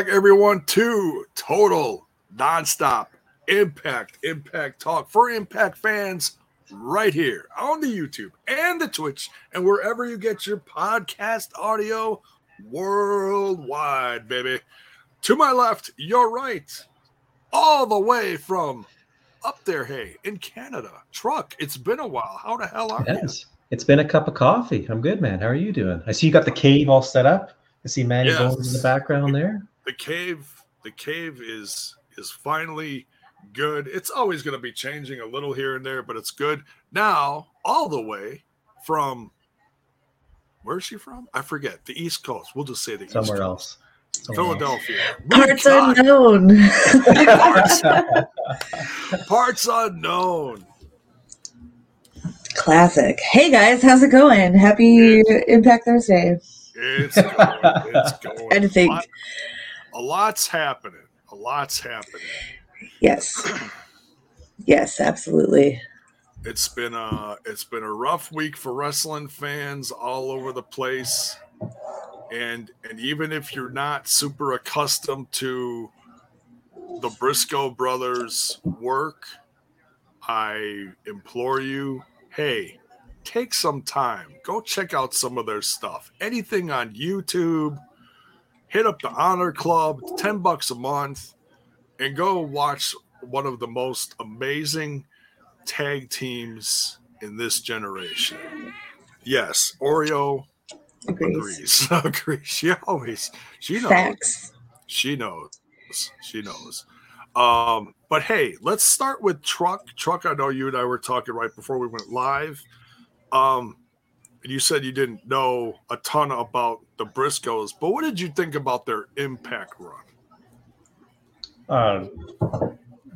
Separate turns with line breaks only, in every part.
Back, everyone, to Total Nonstop Impact Impact Talk for Impact fans right here on the YouTube and the Twitch and wherever you get your podcast audio worldwide, baby. To my left, your right, all the way from up there, hey, in Canada. Truck, it's been a while. How the hell are
yes. you? It's been a cup of coffee. I'm good, man. How are you doing? I see you got the cave all set up. I see Manny yes. Bones in the background there.
The cave, the cave is is finally good. It's always going to be changing a little here and there, but it's good. Now, all the way from where's she from? I forget. The East Coast. We'll just say the
somewhere East else.
Somewhere Philadelphia.
Parts unknown.
parts, parts unknown.
Classic. Hey guys, how's it going? Happy it's, Impact Thursday.
It's going. It's going.
I think.
A, lot's happening. A lot's happening.
Yes. yes, absolutely.
It's been a it's been a rough week for wrestling fans all over the place. And and even if you're not super accustomed to the Briscoe brothers work, I implore you, hey, take some time. Go check out some of their stuff. Anything on YouTube, hit up the Honor Club, 10 bucks a month and go watch one of the most amazing tag teams in this generation. Yes, Oreo agrees. Agrees. agrees. She always she knows. Facts. She knows. She knows. Um, but hey, let's start with Truck. Truck, I know you and I were talking right before we went live. Um, you said you didn't know a ton about the Briscoes, but what did you think about their impact run?
uh,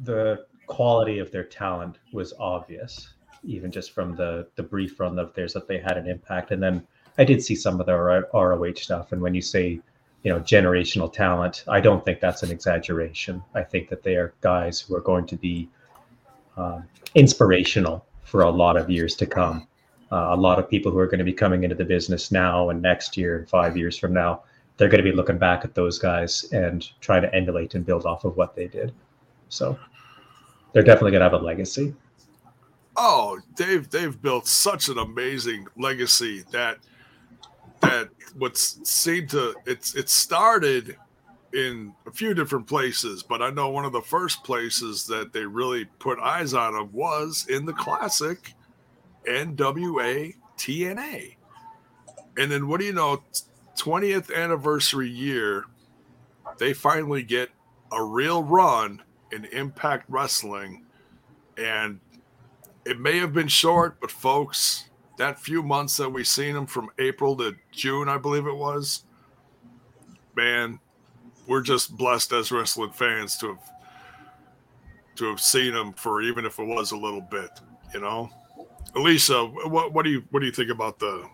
the quality of their talent was obvious, even just from the the brief run of theirs that they had an impact. And then I did see some of their ROH stuff. And when you say, you know, generational talent, I don't think that's an exaggeration. I think that they are guys who are going to be um, inspirational for a lot of years to come. Uh, a lot of people who are going to be coming into the business now and next year and five years from now they're going to be looking back at those guys and trying to emulate and build off of what they did. So they're definitely going to have a legacy.
Oh, they've they've built such an amazing legacy that that what seemed to it's it started in a few different places, but I know one of the first places that they really put eyes on them was in the classic NWA TNA. And then what do you know, 20th anniversary year, they finally get a real run in Impact Wrestling. And it may have been short, but folks, that few months that we seen them from April to June, I believe it was, man, we're just blessed as wrestling fans to have to have seen them for even if it was a little bit, you know. Elisa, what, what do you what do you think about the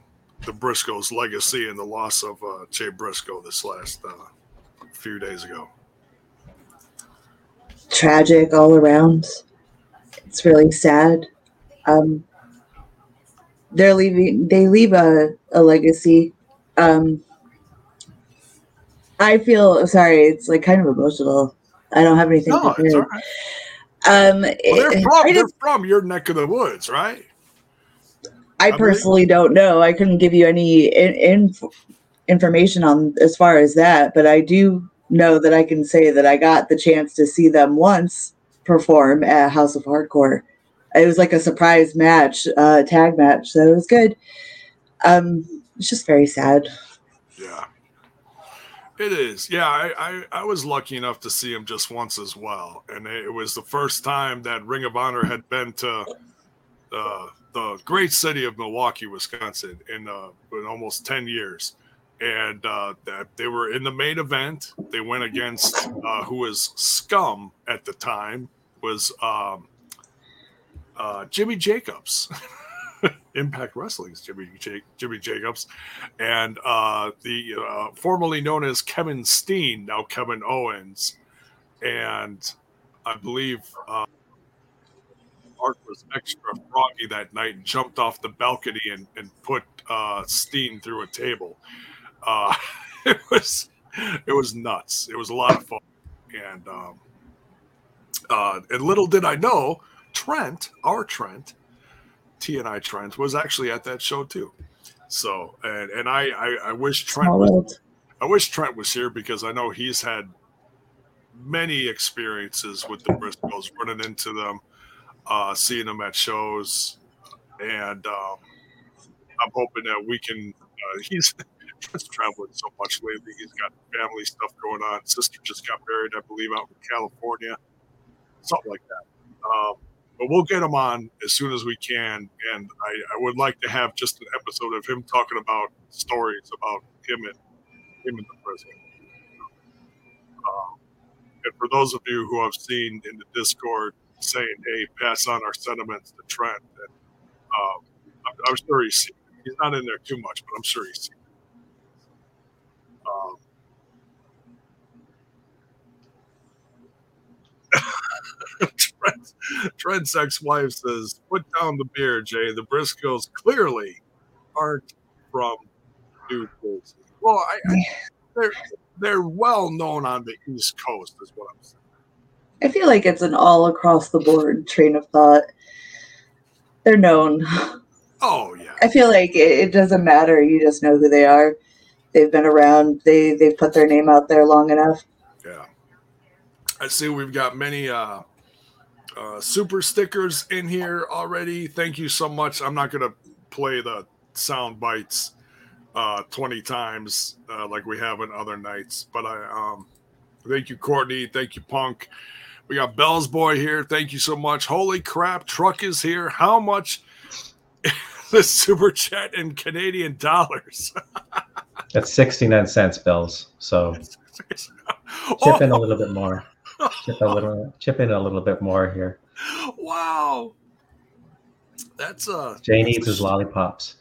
the Briscoes' legacy and the loss of uh, Jay Briscoe this last uh, few days ago.
Tragic all around. It's really sad. Um, they're leaving. They leave a, a legacy. Um, I feel sorry. It's like kind of emotional. I don't have anything no, prepared. Um, well,
they're, from, they're from your neck of the woods, right?
I personally don't know. I couldn't give you any in, in, information on as far as that, but I do know that I can say that I got the chance to see them once perform at House of Hardcore. It was like a surprise match, uh, tag match, so it was good. Um, it's just very sad.
Yeah, it is. Yeah, I, I, I was lucky enough to see him just once as well, and it was the first time that Ring of Honor had been to. Uh, the great city of Milwaukee, Wisconsin, in, uh, in almost 10 years. And uh, that they were in the main event. They went against uh, who was scum at the time was um, uh, Jimmy Jacobs. Impact Wrestling's Jimmy J- Jimmy Jacobs, and uh, the uh, formerly known as Kevin Steen, now Kevin Owens, and I believe was extra froggy that night and jumped off the balcony and, and put uh, Steen through a table. Uh, it was it was nuts. It was a lot of fun, and um, uh, and little did I know, Trent, our Trent, T and I Trent was actually at that show too. So and and I I, I wish Trent was, I wish Trent was here because I know he's had many experiences with the Briscoes, running into them, uh, seeing them at shows, and um, I'm hoping that we can. Uh, he's just traveling so much lately. He's got family stuff going on. Sister just got married, I believe, out in California, something like that. Um, but we'll get him on as soon as we can. And I, I, would like to have just an episode of him talking about stories about him and him in the prison. Um, and for those of you who have seen in the Discord saying, "Hey, pass on our sentiments to Trent," and um, I'm, I'm, sure he's he's not in there too much, but I'm sure he's. Um, Trent, Trent's ex-wife says, "Put down the beer, Jay. The Briscoes clearly aren't from New Jersey." Well, I, I, they're they're well known on the East Coast, is what I'm saying.
I feel like it's an all across the board train of thought. They're known.
Oh yeah.
I feel like it, it doesn't matter. You just know who they are. They've been around. They they've put their name out there long enough.
Yeah. I see we've got many uh, uh, super stickers in here already. Thank you so much. I'm not gonna play the sound bites uh, 20 times uh, like we have in other nights. But I um, thank you, Courtney. Thank you, Punk. We got Bell's Boy here. Thank you so much. Holy crap, truck is here. How much the super chat in Canadian dollars?
That's 69 cents, Bells. So chip oh. in a little bit more. Chip a little chip in a little bit more here.
Wow. That's uh
Jay needs his lollipops.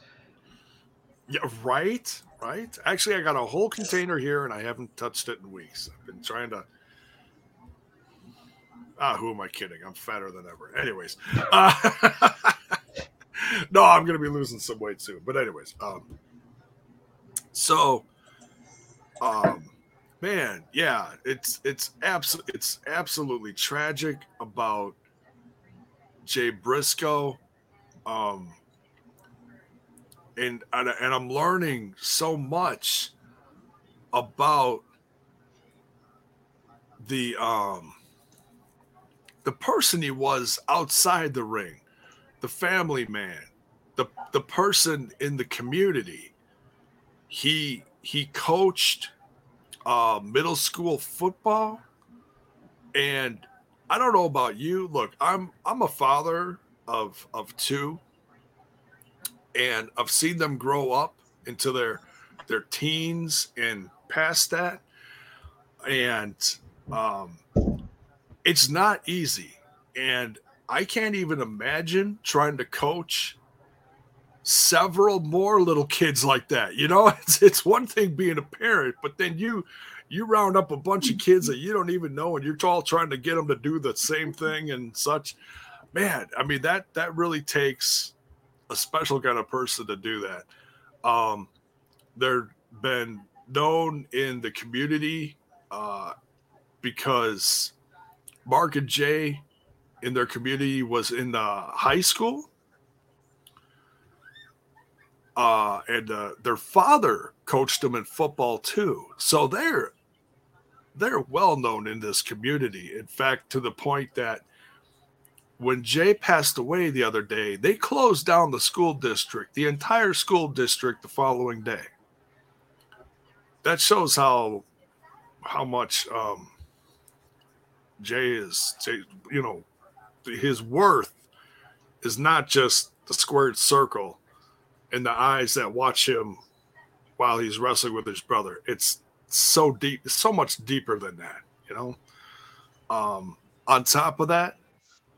Yeah, right, right. Actually, I got a whole container here, and I haven't touched it in weeks. I've been trying to. Ah, who am I kidding? I'm fatter than ever. Anyways, uh, no, I'm to be losing some weight soon. But anyways, um, so, um, man, yeah, it's it's absolutely it's absolutely tragic about Jay Briscoe. Um, and and I'm learning so much about the um the person he was outside the ring, the family man, the the person in the community. He he coached uh, middle school football, and I don't know about you. Look, I'm I'm a father of of two, and I've seen them grow up into their their teens and past that, and um, it's not easy. And I can't even imagine trying to coach several more little kids like that. You know, it's it's one thing being a parent, but then you you round up a bunch of kids that you don't even know, and you're all trying to get them to do the same thing and such. Man, I mean that that really takes a special kind of person to do that. Um, they're been known in the community uh, because Mark and Jay in their community was in the high school. Uh, and uh, their father coached them in football too. So they're they're well known in this community. In fact, to the point that when Jay passed away the other day, they closed down the school district, the entire school district, the following day. That shows how how much um, Jay is, you know, his worth is not just the squared circle and the eyes that watch him while he's wrestling with his brother. It's so deep, so much deeper than that, you know. Um, on top of that,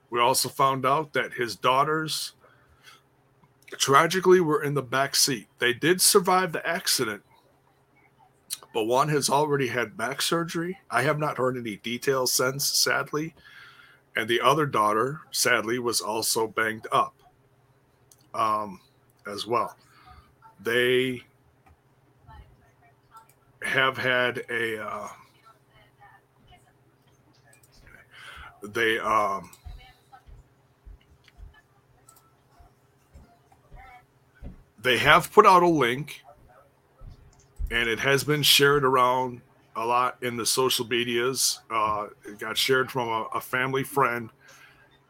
we also found out that his daughters tragically were in the back seat. They did survive the accident, but one has already had back surgery. I have not heard any details since, sadly. And the other daughter, sadly, was also banged up um, as well. They have had a uh, they um they have put out a link and it has been shared around a lot in the social medias. Uh, it got shared from a, a family friend.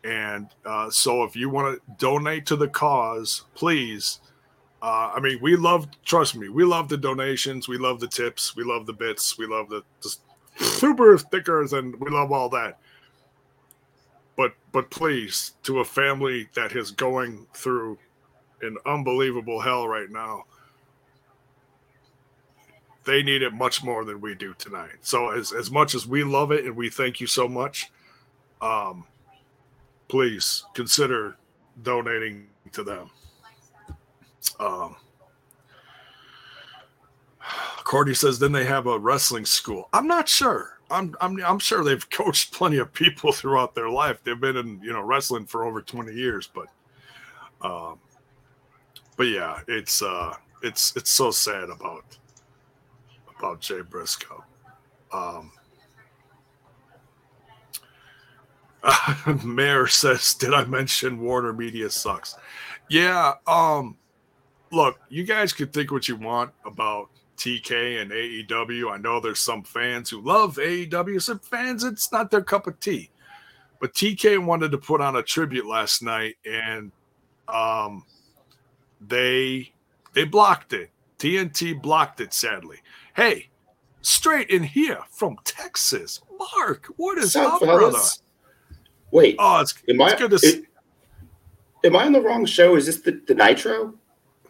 And uh, so if you want to donate to the cause please uh, i mean we love trust me we love the donations we love the tips we love the bits we love the, the super stickers and we love all that. But but please to a family that is going through an unbelievable hell right now they need it much more than we do tonight so as, as much as we love it and we thank you so much um please consider donating to them um Cordy says then they have a wrestling school. I'm not sure. I'm I'm I'm sure they've coached plenty of people throughout their life. They've been in you know wrestling for over 20 years, but um, but yeah, it's uh, it's it's so sad about about Jay Briscoe. Um, Mayor says, "Did I mention Warner Media sucks?" Yeah. Um, look, you guys can think what you want about TK and AEW. I know there's some fans who love AEW. Some fans, it's not their cup of tea. But TK wanted to put on a tribute last night, and um, they they blocked it. TNT blocked it. Sadly. Hey, straight in here from Texas, Mark. What is
What's
up, brother?
Wait,
Oh, it's,
am
it's
I
good to see.
it- am I on the wrong show? Is this the, the Nitro?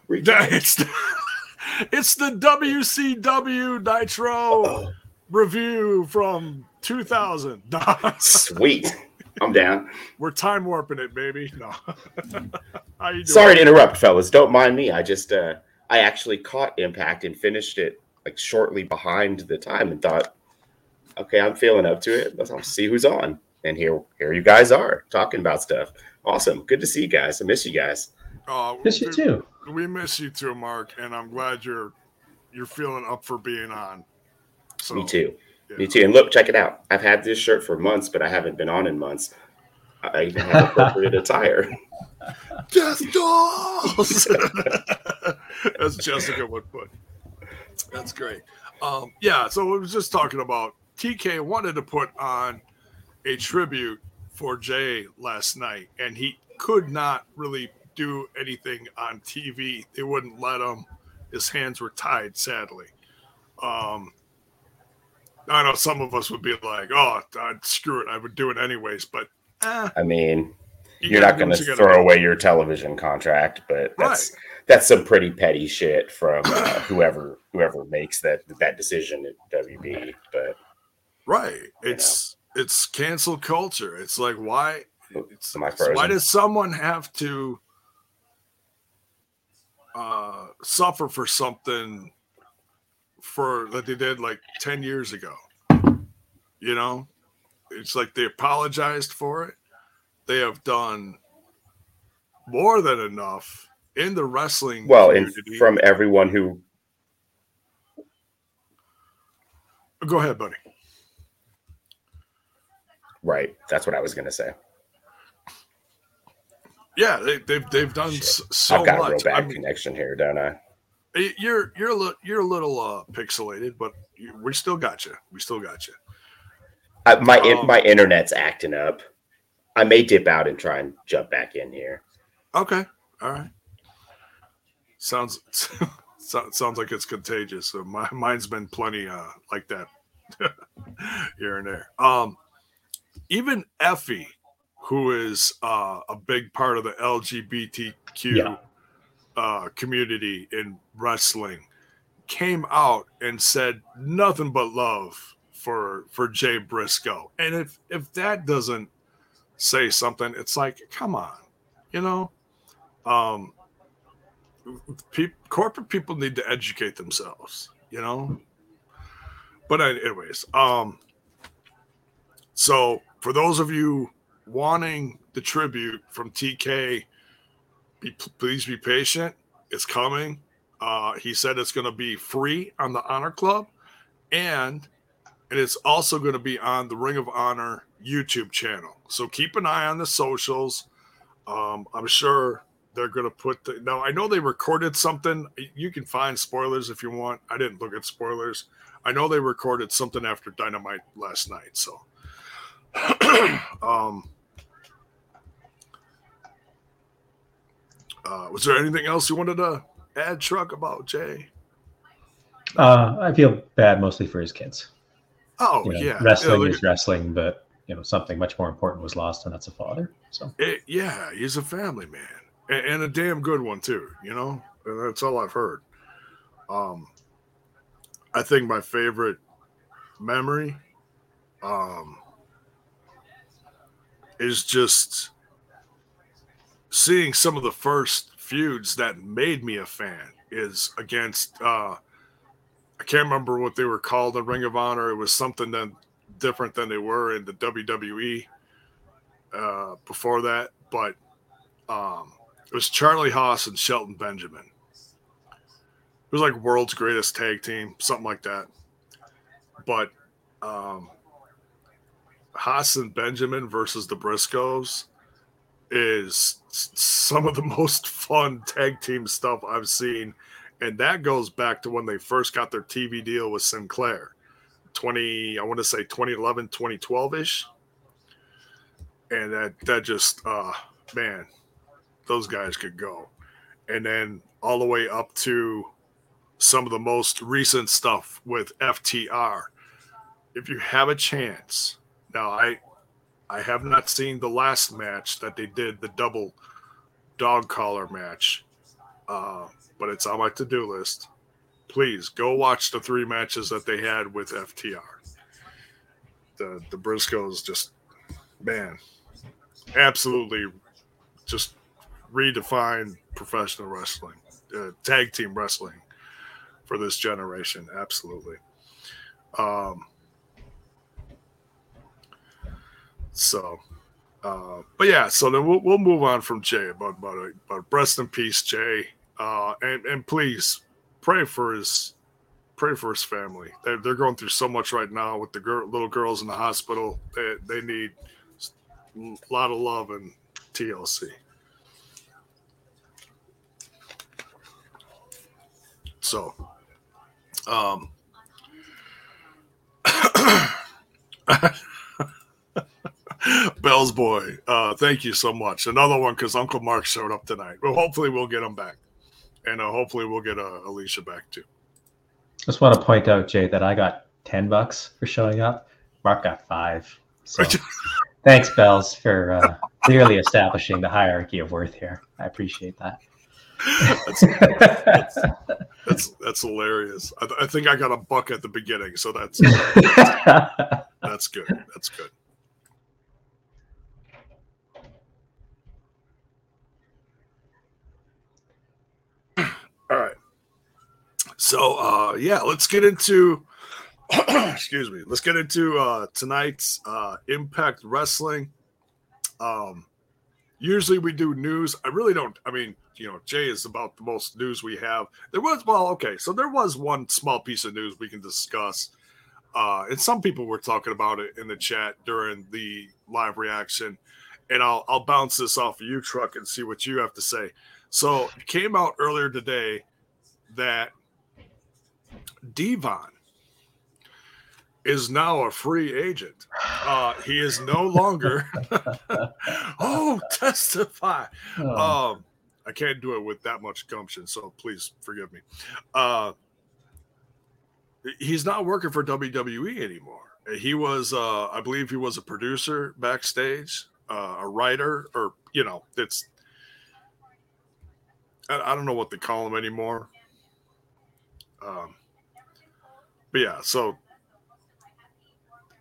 It's the, it's the WCW Nitro
Oh,
review from 2000.
sweet. I'm down.
We're time warping it, baby. No. How you doing?
Sorry to interrupt, fellas. Don't mind me. I just uh I actually caught Impact and finished it like shortly behind the time and thought, okay, I'm feeling up to it. Let's I'll see who's on. And here here you guys are talking about stuff. Awesome. Good to see you guys. I miss you guys.
Uh,
Miss you too.
We miss you too, Mark, and I'm glad you're you're feeling up for being on. So,
Me too.
yeah.
Me too. And look, check it out. I've had this shirt for months, but I haven't been on in months. I even have appropriate attire.
Death dolls. As Jessica would put. That's great. Um, yeah, so we was just talking about TK wanted to put on a tribute for Jay last night, and he could not really do anything on TV. They wouldn't let him. His hands were tied, sadly. Um, I know some of us would be like, "Oh, I'd screw it. I would do it anyways," but eh,
I mean,
you
you're not going to throw away your television contract, but that's that's some pretty petty shit from uh, whoever whoever makes that that decision at WB. But
Right. It's it's cancel culture. It's like why it's, why does someone have to uh suffer for something for that they did like 10 years ago? You know? It's like they apologized for it. They have done more than enough in the wrestling
well,
community.
from everyone who
Go ahead, buddy.
right, that's what I was going to say.
Yeah, they, they've they've done
Shit.
so
I've got a real
much. I
bad
mean,
connection here, don't I?
You're you're a little you're a little uh, pixelated, but we still got you. We still got you.
I, my
Um,
my internet's acting up. I may dip out and try and jump back in here.
Okay, all right. Sounds so- sounds like it's contagious. So my mine's been plenty uh, like that here and there. Um, even Effy, who is uh, a big part of the LGBTQ
Yeah.
uh, community in wrestling, came out and said nothing but love for for Jay Briscoe. And if if that doesn't say something, it's like, come on, you know. Um, peop corporate people need to educate themselves, you know. But anyways, um, so for those of you wanting the tribute from TK, be, please be patient. It's coming. Uh, he said it's going to be free on the Honor Club, and and it is also going to be on the Ring of Honor YouTube channel. So keep an eye on the socials. Um, I'm sure they're going to put the. Now I know they recorded something. You can find spoilers if you want. I didn't look at spoilers. I know they recorded something after Dynamite last night. So, um, uh, was there anything else you wanted to add, Truck, about Jay?
Uh, I feel bad mostly for his kids.
Oh
You know,
yeah,
wrestling
yeah,
is wrestling, but you know something much more important was lost, and that's a father. So
It, yeah, he's a family man and, and a damn good one too. You know, and that's all I've heard. Um, I think my favorite memory, um, is just seeing some of the first feuds that made me a fan. Is against uh, I can't remember what they were called in Ring of Honor. It was something that different than they were in the WWE uh, before that, but um, it was Charlie Haas and Shelton Benjamin. It was like world's greatest tag team, something like that. But um, Haas and Benjamin versus the Briscoes is some of the most fun tag team stuff I've seen. And that goes back to when they first got their TV deal with Sinclair. 20, I want to say 2011, 2012 ish and that that just uh man those guys could go. And then all the way up to some of the most recent stuff with ftr if you have a chance now i i have not seen the last match that they did the double dog collar match uh but it's on my to-do list. Please go watch the three matches that they had with ftr the the briscoes just man absolutely just redefine professional wrestling, uh, tag team wrestling for this generation. Absolutely. Um, so, uh, but yeah, so then we'll, we'll move on from Jay, but but but rest in peace, Jay, uh, and and please pray for his pray for his family. They're, they're going through so much right now with the girl, little girls in the hospital. They, they need a lot of love and TLC. So, um, Bell's boy, uh, thank you so much. Another one because Uncle Mark showed up tonight. Well, hopefully we'll get him back, and uh, hopefully we'll get uh, Alicia back too.
just want to point out, Jay, that I got ten bucks for showing up. Mark got five. So thanks, Bells, for uh, clearly establishing the hierarchy of worth here. I appreciate that.
That's, that's that's hilarious. I, th- I think I got a buck at the beginning, so that's that's good. That's good. All right. So uh yeah, let's get into excuse me. Let's get into uh tonight's uh Impact Wrestling. Um usually we do news. I really don't I mean, you know, Jay is about the most news we have. There was well, okay, so there was one small piece of news we can discuss. Uh and some people were talking about it in the chat during the live reaction. And I'll I'll bounce this off of you, truck, and see what you have to say. So it came out earlier today that Devon is now a free agent. Uh, he is no longer. oh, testify.
Oh,
Um, I can't do it with that much gumption, so please forgive me. Uh, he's not working for WWE anymore. He was, uh, I believe, he was a producer backstage, uh, a writer, or you know, it's. I, I don't know what they call him anymore. Um, but yeah, so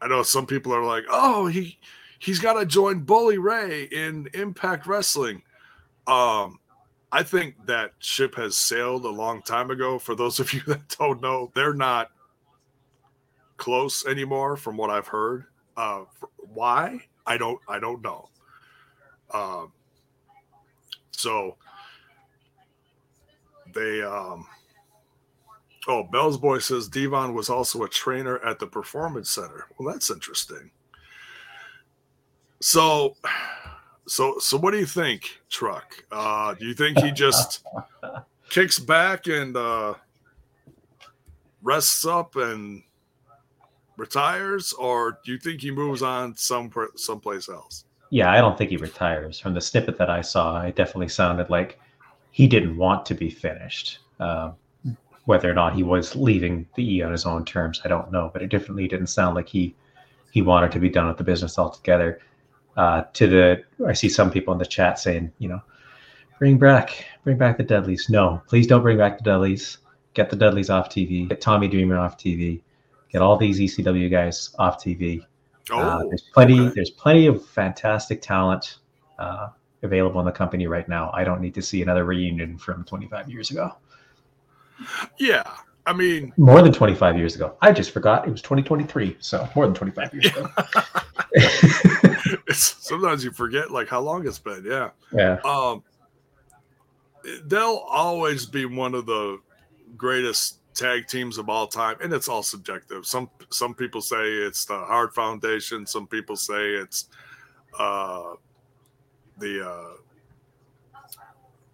I know some people are like, "Oh, he he's got to join Bully Ray in Impact Wrestling." Um, I think that ship has sailed a long time ago. For those of you that don't know, they're not close anymore, from what I've heard. Uh, why? I don't. I don't know. Um, so they um Oh, Bell's boy says Devon was also a trainer at the Performance Center. Well, that's interesting. So, so, so, what do you think, Truck? Uh, do you think he just kicks back and uh, rests up and retires, or do you think he moves on some someplace else?
Yeah, I don't think he retires. From the snippet that I saw, it definitely sounded like he didn't want to be finished. Uh, whether or not he was leaving the E on his own terms, I don't know, but it definitely didn't sound like he he wanted to be done with the business altogether. Uh, to the, I see some people in the chat saying, you know, bring back, bring back the Dudleys. No, please don't bring back the Dudleys. Get the Dudleys off TV. Get Tommy Dreamer off TV. Get all these ECW guys off TV. Uh, oh, uh, there's plenty. Okay. There's plenty of fantastic talent uh, available in the company right now. I don't need to see another reunion from 25 years ago.
Yeah, I mean,
more than 25 years ago. I just forgot it was 2023, so more than 25 years ago.
sometimes you forget like how long it's been. Yeah.
Yeah.
Um, they'll always be one of the greatest tag teams of all time, and it's all subjective. Some some people say it's the Hart Foundation. Some people say it's uh, the uh,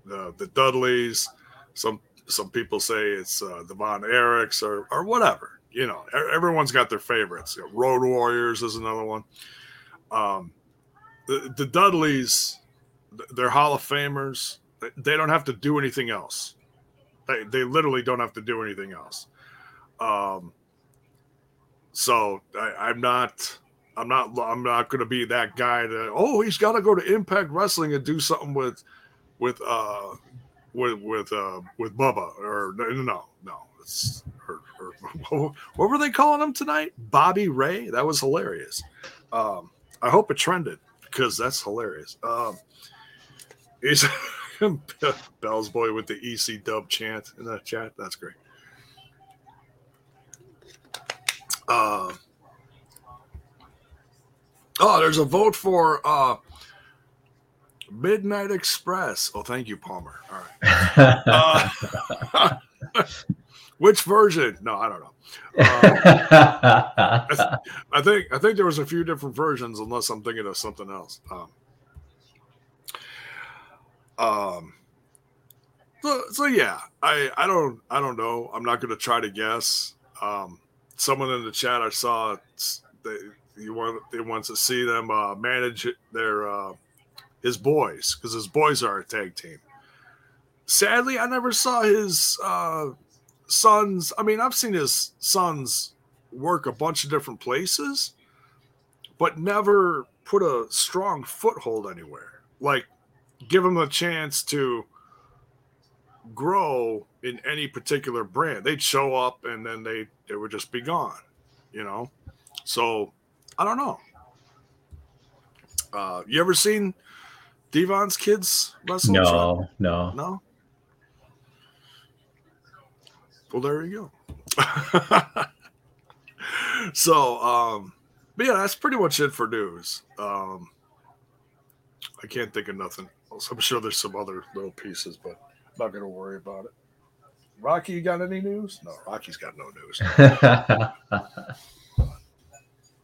the the Dudleys. Some some people say it's uh, the Von Erichs or or whatever. You know, everyone's got their favorites. You know, Road Warriors is another one. Um, the, the Dudleys, they're Hall of Famers. They don't have to do anything else. They, they literally don't have to do anything else. Um, so I, am not, I'm not, I'm not going to be that guy that oh he's got to go to Impact Wrestling and do something with, with, uh, with with uh with Bubba or no no no it's or, or, what were they calling him tonight? Bobby Ray. That was hilarious. Um, I hope it trended because that's hilarious. Um, he's Bell's boy with the EC dub chant in the chat. That's great. Uh, oh, there's a vote for uh, Midnight Express. Oh, thank you, Palmer. All right. uh, which version? No, I don't know. Uh, I, I, think I think there was a few different versions, unless I'm thinking of something else. Um, um so, so yeah, I I don't I don't know. I'm not going to try to guess. Um, someone in the chat I saw they he want they wants to see them uh, manage their uh, his boys because his boys are a tag team. Sadly, I never saw his uh, sons. I mean, I've seen his sons work a bunch of different places, but never put a strong foothold anywhere. Like give them a chance to grow in any particular brand. They'd show up and then they they would just be gone, you know. So I don't know. Uh, you ever seen Devon's kids wrestle?
No, no,
no. Well, there you go. so, um, but yeah, that's pretty much it for news. Um, I can't think of nothing else. I'm sure there's some other little pieces, but I'm not going to worry about it. Rocky, you got any news? No, Rocky's got no news.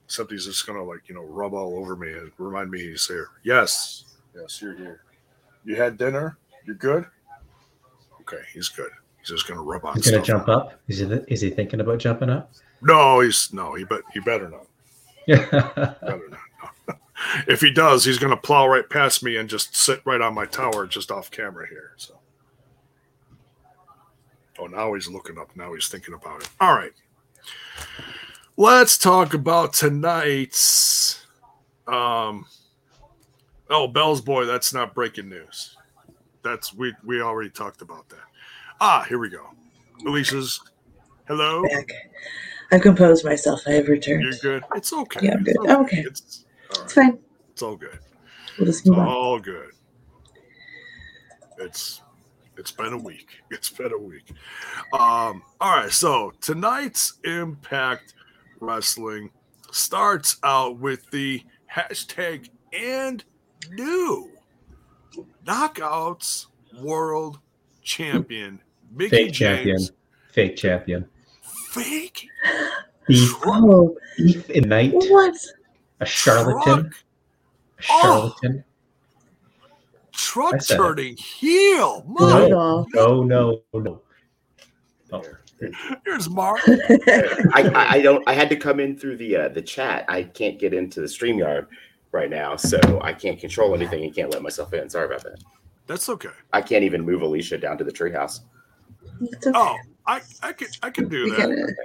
Except he's just going to, like, you know, rub all over me and remind me he's here. Yes. Yes, you're here. You had dinner? You're good? Okay, he's good. He's just going to rub on
He's going to jump up? Is he, is he thinking about jumping up?
No, he's, no, he, bet, he better not. Yeah. better not if he does, he's going to plow right past me and just sit right on my tower, just off camera here. So, oh, now he's looking up. Now he's thinking about it. All right, let's talk about tonight's. Um, oh, Bell's boy. That's not breaking news. That's we we already talked about that. Ah, here we go. Alicia's. Hello.
Back. I composed myself. I have returned.
You're good. It's okay.
Yeah, I'm good. Okay. okay. It's,
right.
It's fine.
It's all good.
We'll just move
it's
on.
all good. It's it's been a week. It's been a week. Um, all right, so tonight's Impact Wrestling starts out with the hashtag and new knockouts world champion Mickie
James champion. fake champion.
Fake
Thief,
truck.
Oh,
thief in night,
what?
a charlatan,
Truck,
a charlatan.
truck
I said it.
turning heel.
Not
My,
at all.
No, no, no. Oh,
here's Mark.
I, I, I don't. I had to come in through the uh, the chat. I can't get into the Streamyard right now, so I can't control anything and can't let myself in. Sorry about that.
That's okay.
I can't even move Alicia down to the treehouse.
It's okay.
Oh, I I can I can do
We
that.
gotta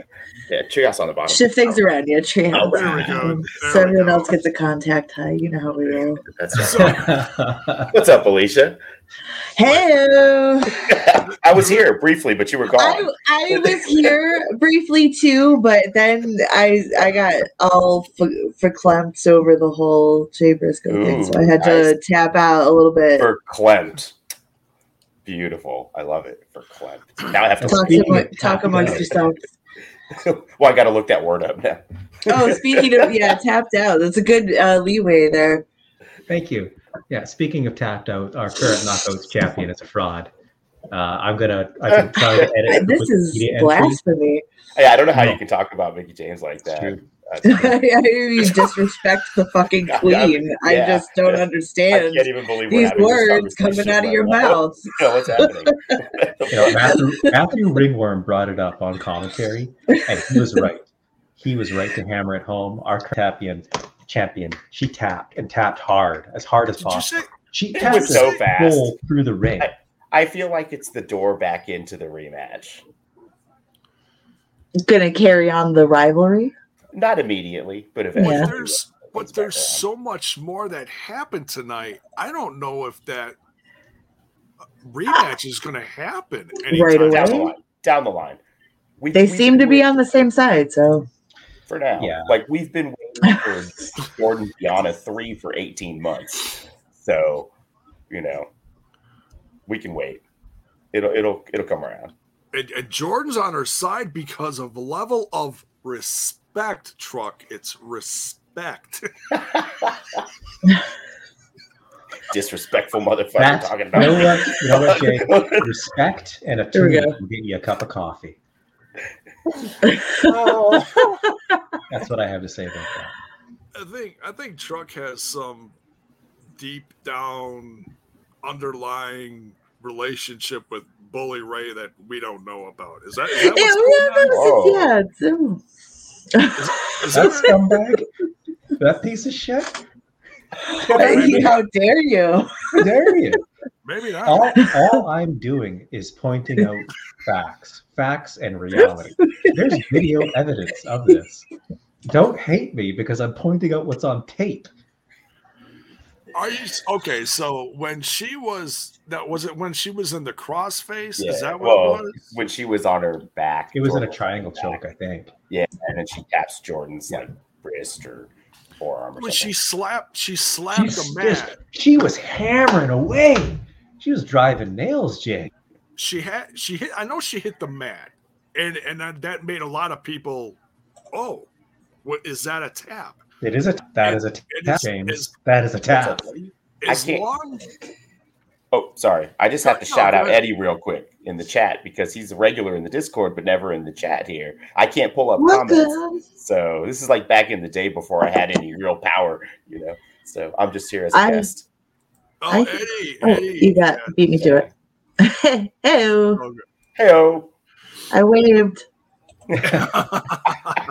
Yeah, treehouse on the bottom.
shift things around. Yeah, tree
Oh,
There we go. Um, there
So
we
everyone
go.
else gets a contact high. You know how we roll.
That's right. What's up, Alicia?
Hey,
I was here briefly, but you were
I,
gone.
I was here briefly too, but then I I got all f- verklempt over the whole Jay Briscoe thing, so I had to
Ooh,
tap out a little bit.
Verklempt. Beautiful. I love it. Verklempt. Now I have to.
Talk,
Speaking
amo- talk amongst
out.
yourselves.
well, I got to look that word up now.
Oh, speaking of yeah, tapped out. That's a good uh, leeway there.
Thank you. Yeah, speaking of tapped out, our current knockouts champion is a fraud. Uh, I'm gonna. I can try to edit.
This is
Wikipedia entry.
blasphemy.
Yeah, I don't know how
No.
you can talk about Mickie James like that.
True.
I,
you disrespect the fucking
Yeah,
queen. I
yeah.
just don't
I
understand
can't even believe
these words coming out of your
right now.
mouth.
No, what's happening?
You know, Matthew, Matthew Ringworm brought it up on commentary, and he was right. He was right to hammer it home. Our champion, champion, she tapped and tapped hard, as hard as possible.
say
She
It
tapped
was so fast.
through the ring.
I- I feel like it's the door back into the rematch.
Gonna carry on the rivalry.
Not immediately, but eventually.
But there's but there's so much more that happened tonight. I don't know if that uh, rematch is going to happen
Right
anytime
down the
away.
line. Down the line. We,
They
we've
seem
been
to be on the same side, so
for now.
Yeah.
Like we've been waiting for Jordynne Gianna three for 18 months. So, you know, we can wait. It'll it'll it'll come around.
And, and Jordynne's on her side because of level of respect. Truck, it's respect.
Disrespectful motherfucker
That,
talking
you
about
know what? You know what, Jay? Respect and a
There
tune will get you a cup of coffee.
Oh.
That's what I have to say about that.
I think I think Truck has some deep down underlying relationship with Bully Ray that we don't know about. Is that, is that
yeah,
what's going on?
yeah, oh. yeah. it's-
Is
That
that
scumbag, that piece of shit.
Maybe.
How dare you?
How dare you?
maybe not?
All, all I'm doing is pointing out facts, facts and reality. There's video evidence of this. Don't hate me because I'm pointing out what's on tape.
Are you okay? So when she was that was it when she was in the crossface?
Yeah,
Is that what
well,
it was?
when she was on her back.
It was in a triangle choke, I think.
Yeah, and then she taps Jordynne's
Yeah.
like wrist or forearm or
When she slapped, she slapped
She's
the
just-
mat.
she was hammering away. She was driving nails, Jay.
She had she hit. I know she hit the mat, and and that, that made a lot of people. Oh, what is that a tap?
It is a that is a
It
tap, James.
is-
That is a tap.
I
As
can't-
long
Oh, sorry. I just have to
No,
shout out. Eddie real quick in the chat because he's a regular in the Discord, but never in the chat here. I can't pull up
What
comments. So this is like back in the day before I had any real power, you know. So I'm just here as a
I-
guest.
oh
I-
Eddie,
Oh,
Eddie,
you got beat me to it. hey,
yeah.
Heyo.
I waved.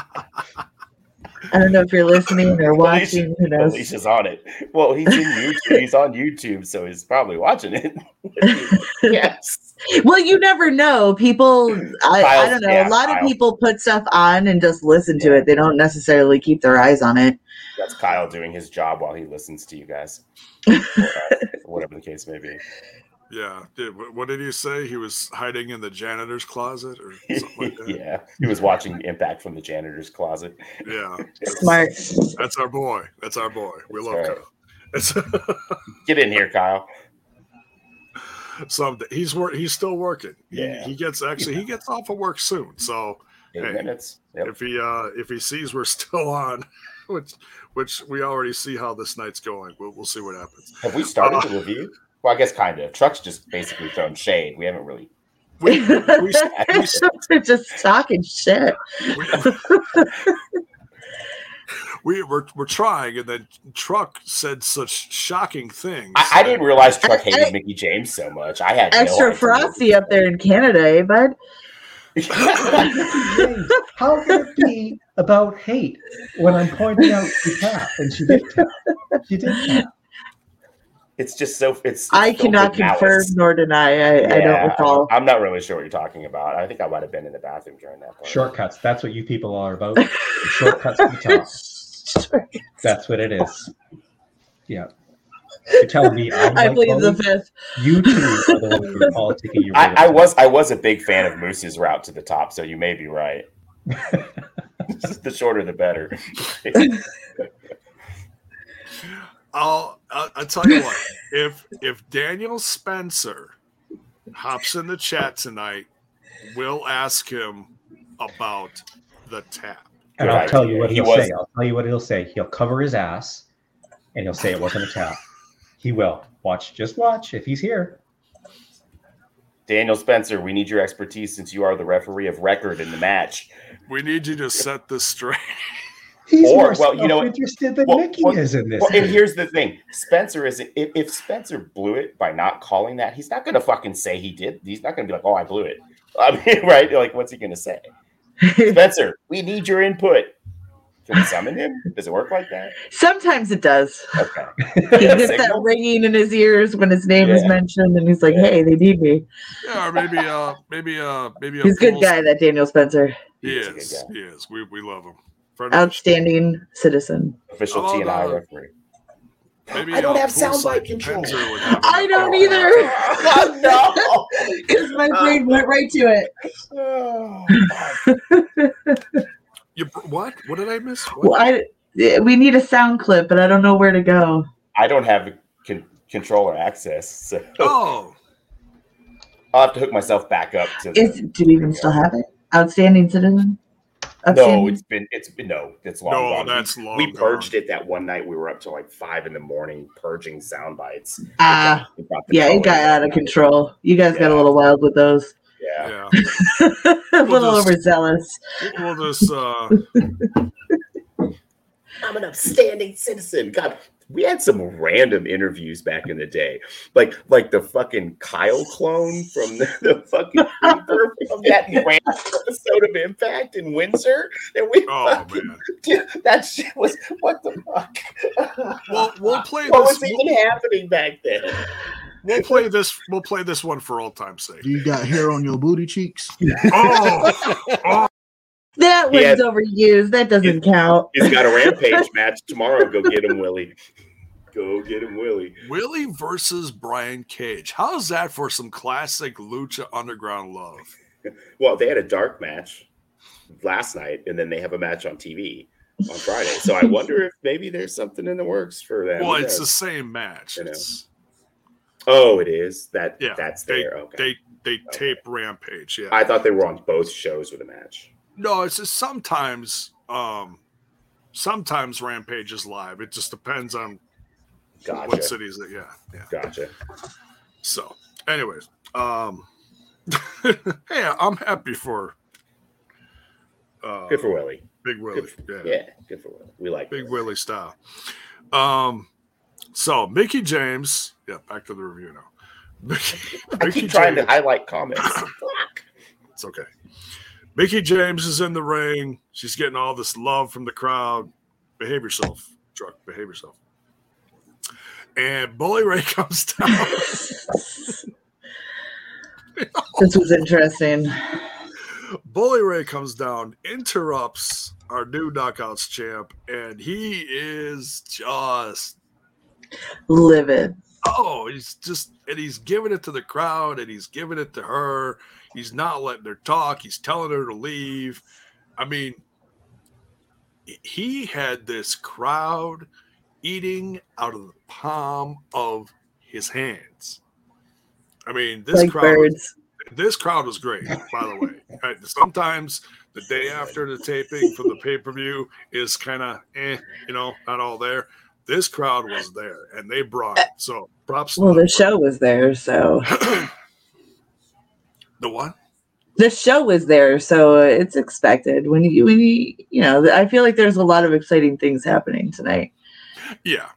I don't know if you're listening or watching. Who knows?
Alicia's on it. Well, he's in YouTube. he's on YouTube, so he's probably watching it. yes.
Well, you never know. People, I, I don't know.
yeah,
a lot
Kyle.
of people put stuff on and just listen to
Yeah.
it. They don't necessarily keep their eyes on it.
That's Kyle doing his job while he listens to you guys. Or, uh, whatever the case may be.
Yeah. Did, what what did he say? He was hiding in the janitor's closet or something like that.
yeah. He was watching Impact from the janitor's closet.
yeah.
Smart.
That's our boy. That's our boy. We love
That's right.
Kyle. It's,
Get in here, Kyle.
someday he's work. He's still working. He-
Yeah.
He, gets actually he gets off of work soon. So
Eight
Hey.
minutes. Yep.
if he uh if he sees we're still on, which which we already see how this night's going. We'll we'll see what happens.
Have we started the review? Well, I guess kind of. Truck's just basically thrown shade. We haven't really
we, we, we,
They're just talking shit.
we, we're, we're trying, and then Truck said such shocking things.
I, I didn't realize Truck hated
I-
Mickie James so much. I had
Extra
idea.
frosty up there in Canada, eh, bud?
How can it be about hate when I'm pointing out she tapped and she did tap? She did tap.
It's just so it's.
I
it's filled
cannot confirm
malice.
nor deny. I, I don't recall.
I'm not really sure what you're talking about. I think I might have been in the bathroom during that part.
Shortcuts. That's what you people are about. Shortcuts to the top. That's what it is. Yeah. You're telling me I'm
I
like
plead the fifth.
You two are the ones who are politicking your
I, I was I was a big fan of Moose's route to the top, so you may be right. the shorter, the better.
I'll, I'll I'll tell you what. If if Daniel Spencer hops in the chat tonight, we'll ask him about the tap.
And
Good
I'll tell you what
He
he'll
was-
say. I'll tell you what he'll say. He'll cover his ass and he'll say it wasn't a tap. He will. Watch, just watch if he's here.
Daniel Spencer, we need your expertise since you are the referee of record in the match.
We need you to set this straight.
He's
Or,
more
well, you know
interested than
Well,
Mickie
well,
is in this.
Well, and here's the thing: Spencer is if, if Spencer blew it by not calling that, he's not going to fucking say he did. He's not going to be like, "Oh, I blew it." I mean, right? Like, what's he going to say? Spencer, we need your input. Can we summon him? Does it work like that?
Sometimes it does.
Okay.
He gets that ringing in his ears when his name is mentioned, and he's like,
Yeah.
"Hey, they need me."
Yeah, or maybe uh maybe uh maybe a
He's a good guy, that Daniel Spencer.
He
He's
is. He is. We we love him. Friend of
Outstanding citizen.
Official
Oh,
T and I
no.
referee.
Maybe
I don't
uh,
have
poolside
soundbite control.
Penzer
I don't either.
Oh,
Because my brain went right to it.
no!
You what? What did I miss? What?
Well, I we need a sound clip, but I don't know where to go.
I don't have con- controller access, so
Oh,
I'll have to hook myself back up to. The,
Is do we even still have it? Outstanding citizen.
No,
Outstanding?
it's been it's been no, it's long
no,
gone.
that's long.
we
gone.
purged it that one night. We were up till like five in the morning purging sound bites.
Ah,
We brought the
yeah, it got out of control. You guys got a little wild with those.
Yeah,
Yeah,
a little
just-
overzealous.
we'll just uh,
I'm an upstanding citizen. God, we had some random interviews back in the day, like like the fucking Kyle clone from the, the fucking Reaper from that random episode of Impact in Windsor. And we
oh
fucking,
man.
that shit was what the fuck.
Well, we'll play
what
this.
was even happening back then?
We'll play this. We'll play this one for old time's sake.
You got hair on your booty cheeks?
Oh, oh.
That
He
one's
had-
overused. That doesn't count.
He's got a rampage match tomorrow. Go get him, Willie. Go get him, Willie.
Willie versus Brian Cage. How's that for some classic Lucha Underground love?
Well, they had a dark match last night, and then they have a match on TV on Friday. So I wonder if maybe there's something in the works for them.
Well,
Who
it's the same match.
I know. Oh, it is that.
yeah,
that's
they
there. Okay.
they they
Okay.
tape Rampage. Yeah,
I thought they were on both shows with a match.
No, it's just sometimes. Um, sometimes Rampage is live. It just depends on what
Gotcha.
cities. That, yeah, yeah.
Gotcha.
So, anyways, um, yeah, I'm happy for. Uh,
Good for Willie.
Big Willie.
For,
yeah.
yeah, good for Willie. We like
Big
Willie.
Willie style. Um, so Mickie James, yeah, back to the review now. Mickie,
I
Mickie
keep trying to highlight comments.
It's okay. Mickie James is in the ring. She's getting all this love from the crowd. Behave yourself, truck. Behave yourself. And Bully Ray comes down.
This was interesting.
Bully Ray comes down, interrupts our new knockouts champ, and he is just
Livid.
oh, he's just and he's giving it to the crowd and he's giving it to her. He's not letting her talk. He's telling her to leave. I mean, he had this crowd eating out of the palm of his hands. I mean, this
like
crowd
birds.
this crowd was great, by the way. Sometimes the day after the taping for the pay per view is kind of eh, you know, not all there. This crowd was there and they brought it. So props. to
Well, the show was there, so
The what?
The show was there, so it's expected. When you when you you know, I feel like there's a lot of exciting things happening tonight.
Yeah,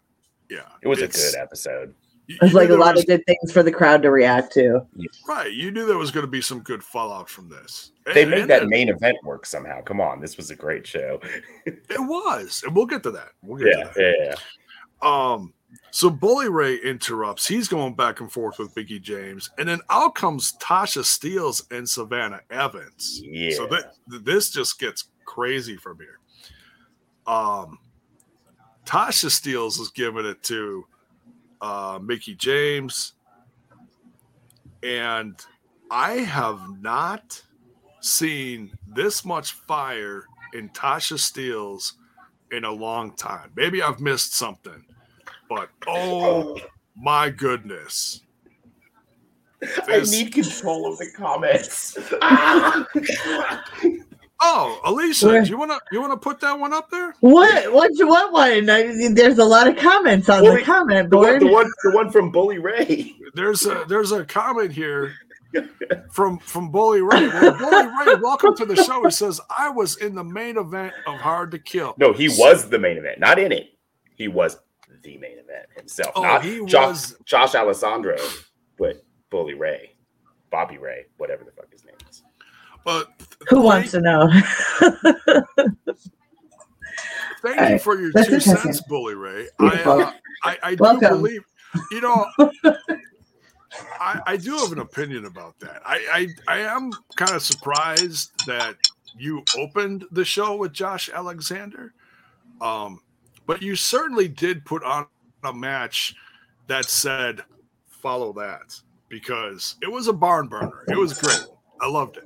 yeah.
It was
It's-
a good episode.
you-
There's like a lot
was-
of good things for the crowd to react to.
right. You knew there was going to be some good fallout from this.
They
And-
made
and
that
it-
main event work somehow. Come on, this was a great show.
It was, and we'll get to that. We'll get
Yeah,
to that.
yeah.
Um, so Bully Ray interrupts. He's going back and forth with Biggie James, and then out comes Tasha Steeles and Savannah Evans.
Yeah.
So that this just gets crazy from here. Um, Tasha Steeles is giving it to uh, Mickie James, and I have not seen this much fire in Tasha Steeles in a long time. Maybe I've missed something, but oh, oh my goodness. This-
I need control of the comments.
Oh, Alicia,
Where-
do you wanna you wanna put that one up there?
What what what one? I mean, there's a lot of comments on
Well,
the comment
the, one,
board.
the one, the one from Bully Ray.
There's a there's a comment here from from Bully Ray. Well, Bully Ray, welcome to the show. He says, I was in the main event of Hard to Kill.
No, he was the main event, not in it. He was the main event himself,
Oh,
not
he
Josh,
was-
Josh Alexander, but Bully Ray, Bobby Ray, whatever the fuck his name is.
But
Who wants to know?
Thank
All
you
right.
for your
That's
two cents, Bully Ray. I, uh. I, I do
Welcome.
believe, you know, I, I do have an opinion about that. I, I, I am kind of surprised that you opened the show with Josh Alexander, um, but you certainly did put on a match that said, follow that, because it was a barn burner. It was great. I loved it.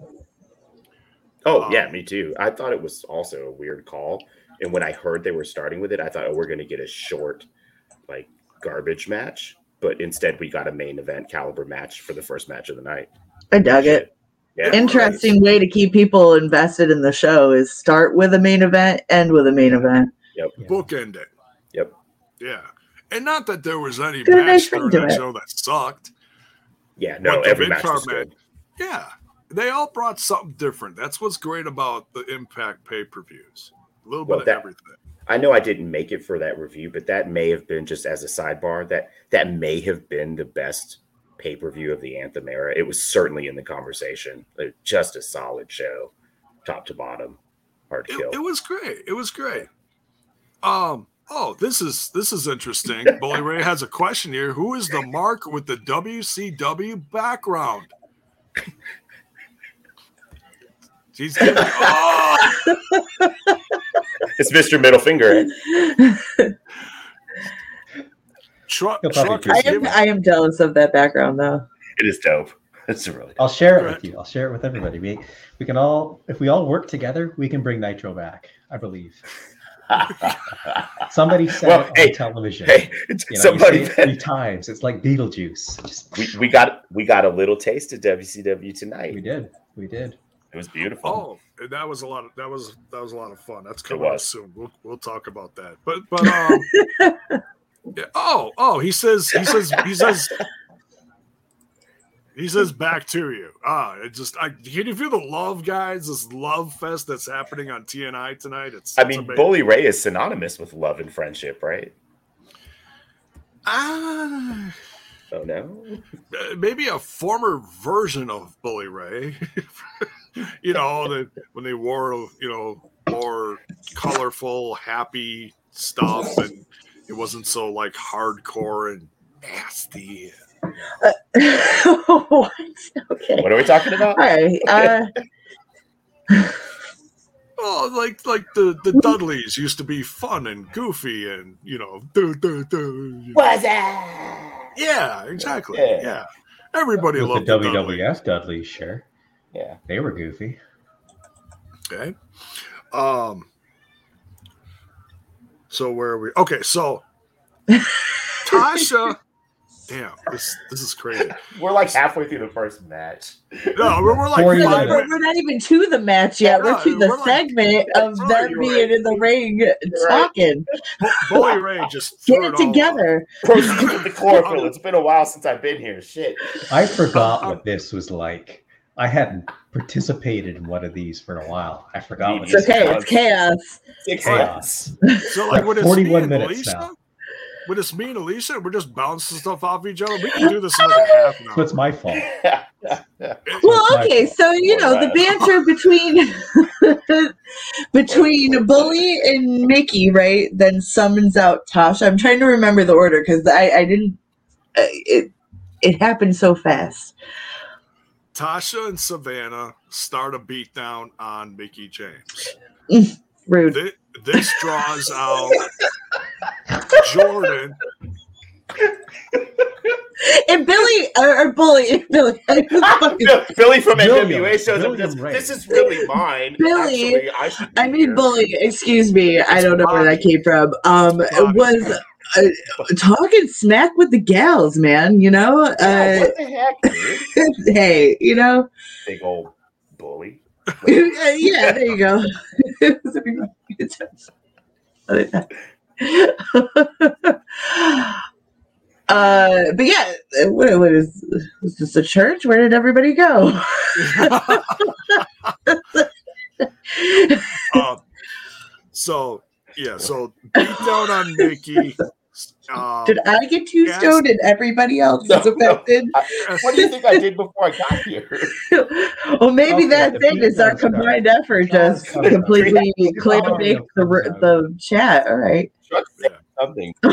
Oh
Um,
yeah, me too. I thought it was also a weird call, and when I heard they were starting with it, I thought, oh, we're going to get a short, like garbage match. But instead, we got a main event caliber match for the first match of the night.
I dug it.
Yeah,
Interesting way to keep people invested in the show is start with a main event, end with a main event.
Yeah.
Bookend it.
Yep.
Yeah. And not that there was any
Good
match
nice
during that
it.
show that sucked.
Yeah, no,
But
every match was good.
Yeah. They all brought something different. That's what's great about the Impact pay per views. A little
Well,
bit
that-
of everything.
I know I didn't make it for that review, but that may have been just as a sidebar. That that may have been the best pay per view of the Anthem era. It was certainly in the conversation. Just a solid show, top to bottom, hard kill.
It, it was great. It was great. Um. Oh, this is this is interesting. Bully Ray has a question here. Who is the mark with the WCW background? He's giving, oh,
it's Mr. Middle Finger. eh?
truck, truck
I am
giving,
I am jealous of that background though.
It is dope. It's really
I'll share it with you. I'll share it with everybody. We we can all if we all work together, we can bring Nitro back. I believe. Somebody said
Well,
it on
hey,
television.
hey,
you know,
somebody.
you say it three times. It's like Beetlejuice. Just,
we, we got we got a little taste of WCW tonight.
we did. We did.
It was beautiful.
Oh, and that was a lot of that was that was a lot of fun. That's coming up soon. We'll we'll talk about that. But but um yeah, oh oh he says he says he says he says back to you. Ah, it just I can you feel the love, guys? This love fest that's happening on TNI tonight. It's
I mean,
amazing.
Bully Ray is synonymous with love and friendship, right?
Ah,
Oh no.
uh, maybe a former version of Bully Ray. you know, that when they wore you know more colorful, happy stuff, and it wasn't so like hardcore and nasty.
What? Okay.
What are we talking about?
All right. Uh,
Oh, like like the the Dudleys used to be fun and goofy, and you know, duh, duh, duh.
What's that?
yeah, exactly,
Yeah.
yeah. Everybody
With
loved
the
the Dudleys.
WWF Dudleys, sure.
Yeah.
They were goofy.
Okay. Um. So where are we? Okay, so Tasha. Damn, this this is crazy.
We're like halfway through the first match.
No, we're, we're like
Four
five
we're, we're not even to the match yet.
Yeah,
we're to the
we're like-
segment of them
you're
being
right.
in the ring
right.
talking.
Bully Ray just
Get
threw
it together.
Proceed with the chlorophyll. It's been a while since I've been here. Shit.
I forgot
Um,
what this was like I hadn't participated in one of these for a while. I forgot. what
It's
this
okay. It's chaos.
Six
Chaos.
So like
Like
when
41 minutes
Alicia,
now.
When it's me and Alicia, we're just bouncing stuff off each other. We can do this in like a half an
So it's my fault.
Well,
It's
okay, so you know the banter between between Bully and Mickie, right? Then summons out Tasha. I'm trying to remember the order because I I didn't. uh, It it happened so fast.
Tasha and Savannah start a beatdown on Mickie James.
Rude.
This, this draws out Jordynne.
And Billy or, or Bully, Billy. I just fucking-
Bill- Billy from
William.
NWA shows up. This,
Ray.
this is really mine.
Billy.
Actually, I,
I mean,
here.
Bully. Excuse me. I don't know where that came from. Um,
Bobby.
was uh, talking smack with the gals, man. You know.
Yeah,
Uh,
what the heck, dude?
hey, you know.
Big old bully.
yeah, there you go. uh, but yeah, what, what is, is this a church? Where did everybody go?
Um, so yeah, so beatdown on Mickie. Um,
Did I get too
yes.
stoned and everybody else
No,
is
no.
affected?
What do you think I did before I got here?
well, maybe
Okay,
that's
the
it. It's our combined effort just completely clear the, the,
comes out.
the chat. All right.
Something.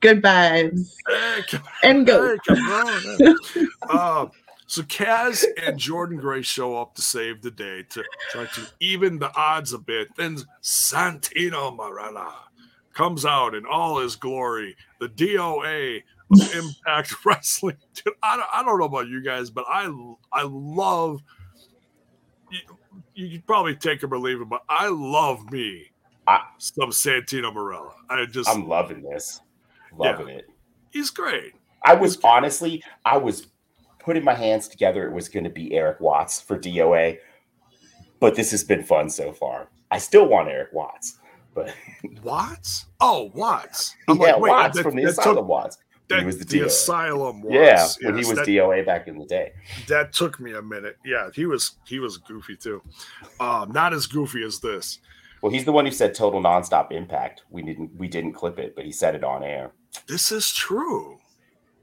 Good vibes.
Hey, come,
And go.
hey, on. Uh, so Kaz and Jordynne Grace show up to save the day to try to even the odds a bit. Then Santino Marella comes out in all his glory. The DOA of Impact Wrestling. Dude, I, don't- I don't know about you guys, but I I love. You, you could probably take him or leave him, but I love me
I-
some Santino Marella. I just
I'm loving this. Loving it.
he's great.
I was honestly, I was putting my hands together. It was going to be Erik Watts for DOA, but this has been fun so far. I still want Erik Watts, but
Watts? Oh, Watts. I'm
yeah,
like, wait,
Watts
that-
from the
that
Asylum
took-
Watts.
that-
he was the
the
DOA.
asylum was.
yeah, when
yes,
he was
that,
DOA back in the day.
that took me a minute. Yeah, he was he was goofy too. Um, not as goofy as this.
Well, he's the one who said total nonstop impact. We didn't we didn't clip it, but he said it on air.
This is true.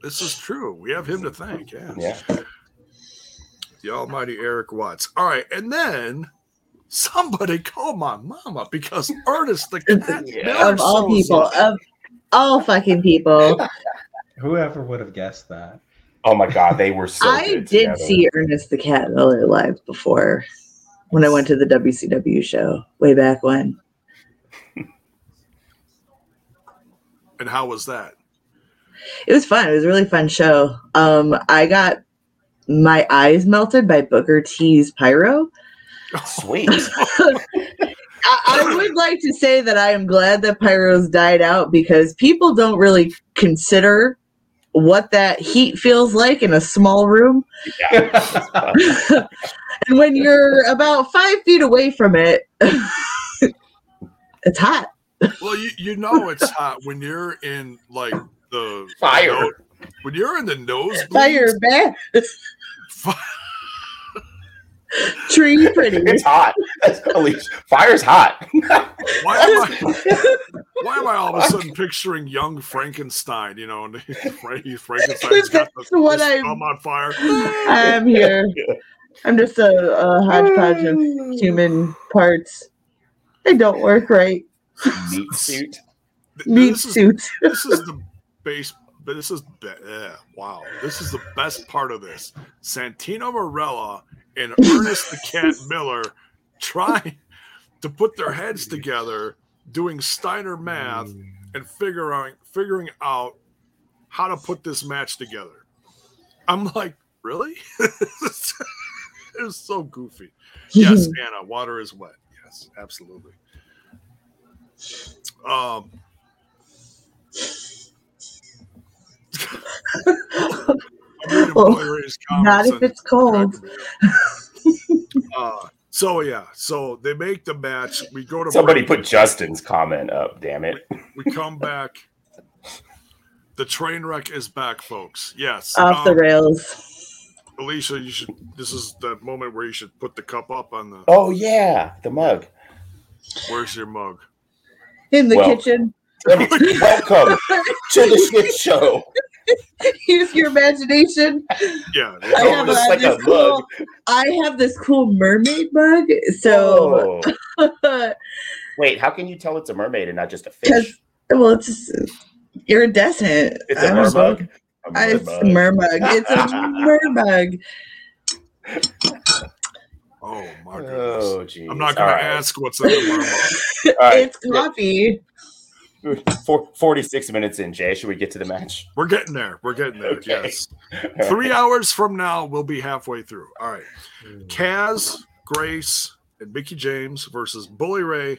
This is true. We have him to thank. Yeah.
Yeah.
The almighty Erik Watts. All right, and then somebody call my mama because Ernest the cat
Yeah.
Of all
shows
people.
up.
Of all fucking people.
Whoever would have guessed that?
Oh my god, they were so
I
good
did
together.
see Ernest the Cat Miller live before when I went to the WCW show way back when.
And how was that?
It was fun. It was a really fun show. Um, I got my eyes melted by Booker T's pyro.
Sweet.
I, I would like to say that I am glad that pyros died out because people don't really consider what that heat feels like in a small room.
Yeah.
And when you're about five feet away from it, it's hot.
Well, you, you know it's hot when you're in like the
Fire.
no- when you're in the nose
Fire back. Tree pretty.
it's hot. That's, Elise, fire's hot.
Why am I? Why am I all of a sudden picturing young Frankenstein? You know, and he's Frankenstein's got the
That's what
his
I'm-
on fire.
I'm here. I'm just a, a hodgepodge of human parts. They don't work right.
Meat suit.
Meat
this is this is the base. But this is be- yeah, wow. This is the best part of this. Santino Marella and Ernest the Cat Miller trying to put their heads together, doing Steiner math and figuring figuring out how to put this match together. I'm like, really? it was so goofy. Yes, Anna, water is wet. Yes, absolutely. Um,
Well, Not if it's cold.
Uh, so yeah, so they make the match. We go to
Somebody
break.
put Justin's comment up, damn it.
We come back. The train wreck is back, folks. Yes.
Off the
um,
rails.
Alicia, you should. This is the moment where you should put the cup up on the.
Oh yeah, the mug.
Where's your mug?
In the
Well-
kitchen.
Welcome to the shit show.
Use your imagination.
Yeah.
I have
It's
a-
like a
this cool-
mug.
I have this cool mermaid mug. So,
Oh. Wait, how can you tell it's a mermaid and not just a fish?
well, it's iridescent.
It's
I
a
don't know.
mermug. A
I- It's a
mermug.
mermug. It's a mermug.
Oh my oh, goodness.
Oh, geez.
I'm not gonna
All right.
ask what's in the mug.
All right.
It's coffee.
Four, 46 minutes in, Jay. Should we get to the match?
We're getting there. We're getting there.
Okay.
Yes. Three hours from now, we'll be halfway through. All right. Kaz, Grace, and Mickie James versus Bully Ray,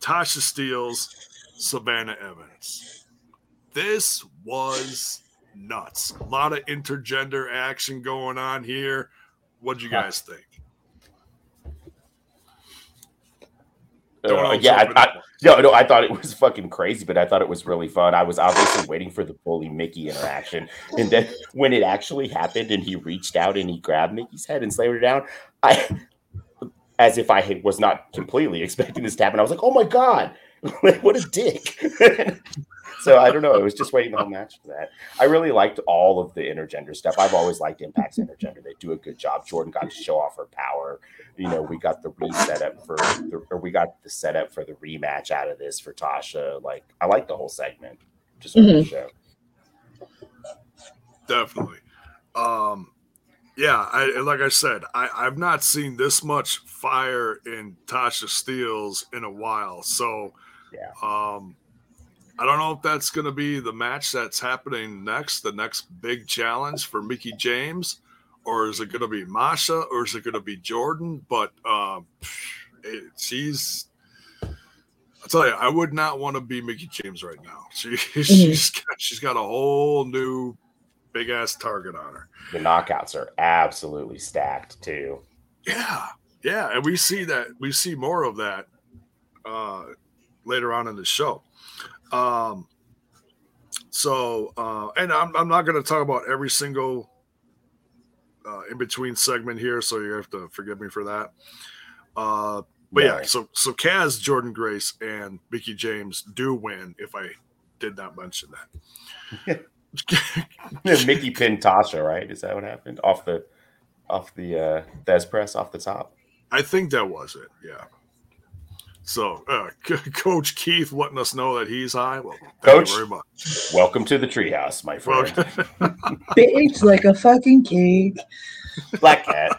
Tasha Steeles, Savannah Evans. This was nuts. A lot of intergender action going on here. What'd you guys think?
Uh, yeah. I, I, no, no, I thought it was fucking crazy, but I thought it was really fun. I was obviously waiting for the bully Mickie interaction, and then when it actually happened, and he reached out and he grabbed Mickie's head and slammed her down, I, as if I was not completely expecting this to happen, I was like, "Oh my god, what a dick!" so I don't know. I was just waiting the whole match for that. I really liked all of the intergender stuff. I've always liked Impact's intergender. They do a good job. Jordynne got to show off her power you know, we got the reset up for, the, or we got the setup for the rematch out of this for Tasha. Like, I like the whole segment. Just mm the show.
Definitely. Um, yeah, I like I said, I, I've not seen this much fire in Tasha Steeles in a while. So
Yeah.
um I don't know if that's gonna be the match that's happening next, the next big challenge for Mickie James, or is it gonna be Masha, or is it gonna be Jordynne? But um it, she's I'll tell you, I would not want to be Mickie James right now. She, she's got, she's got a whole new big ass target on her.
The knockouts are absolutely stacked too.
Yeah, yeah, and we see that we see more of that uh, later on in the show. Um, so, uh, and I'm I'm not going to talk about every single uh, in between segment here, so you have to forgive me for that. Uh, but yeah,
Right.
so so Kaz, Jordynne Grace, and Mickie James do win. If I did not mention that.
Mickie pinned Tasha, right? Is that what happened? Off the off the uh Thesz press off the top.
I think that was it. Yeah. So, uh, Coach Keith letting us know that he's high. Well, thank
Coach?
you very much.
Welcome to the treehouse, my
Well,
friend.
Baked like a fucking cake.
Black cat.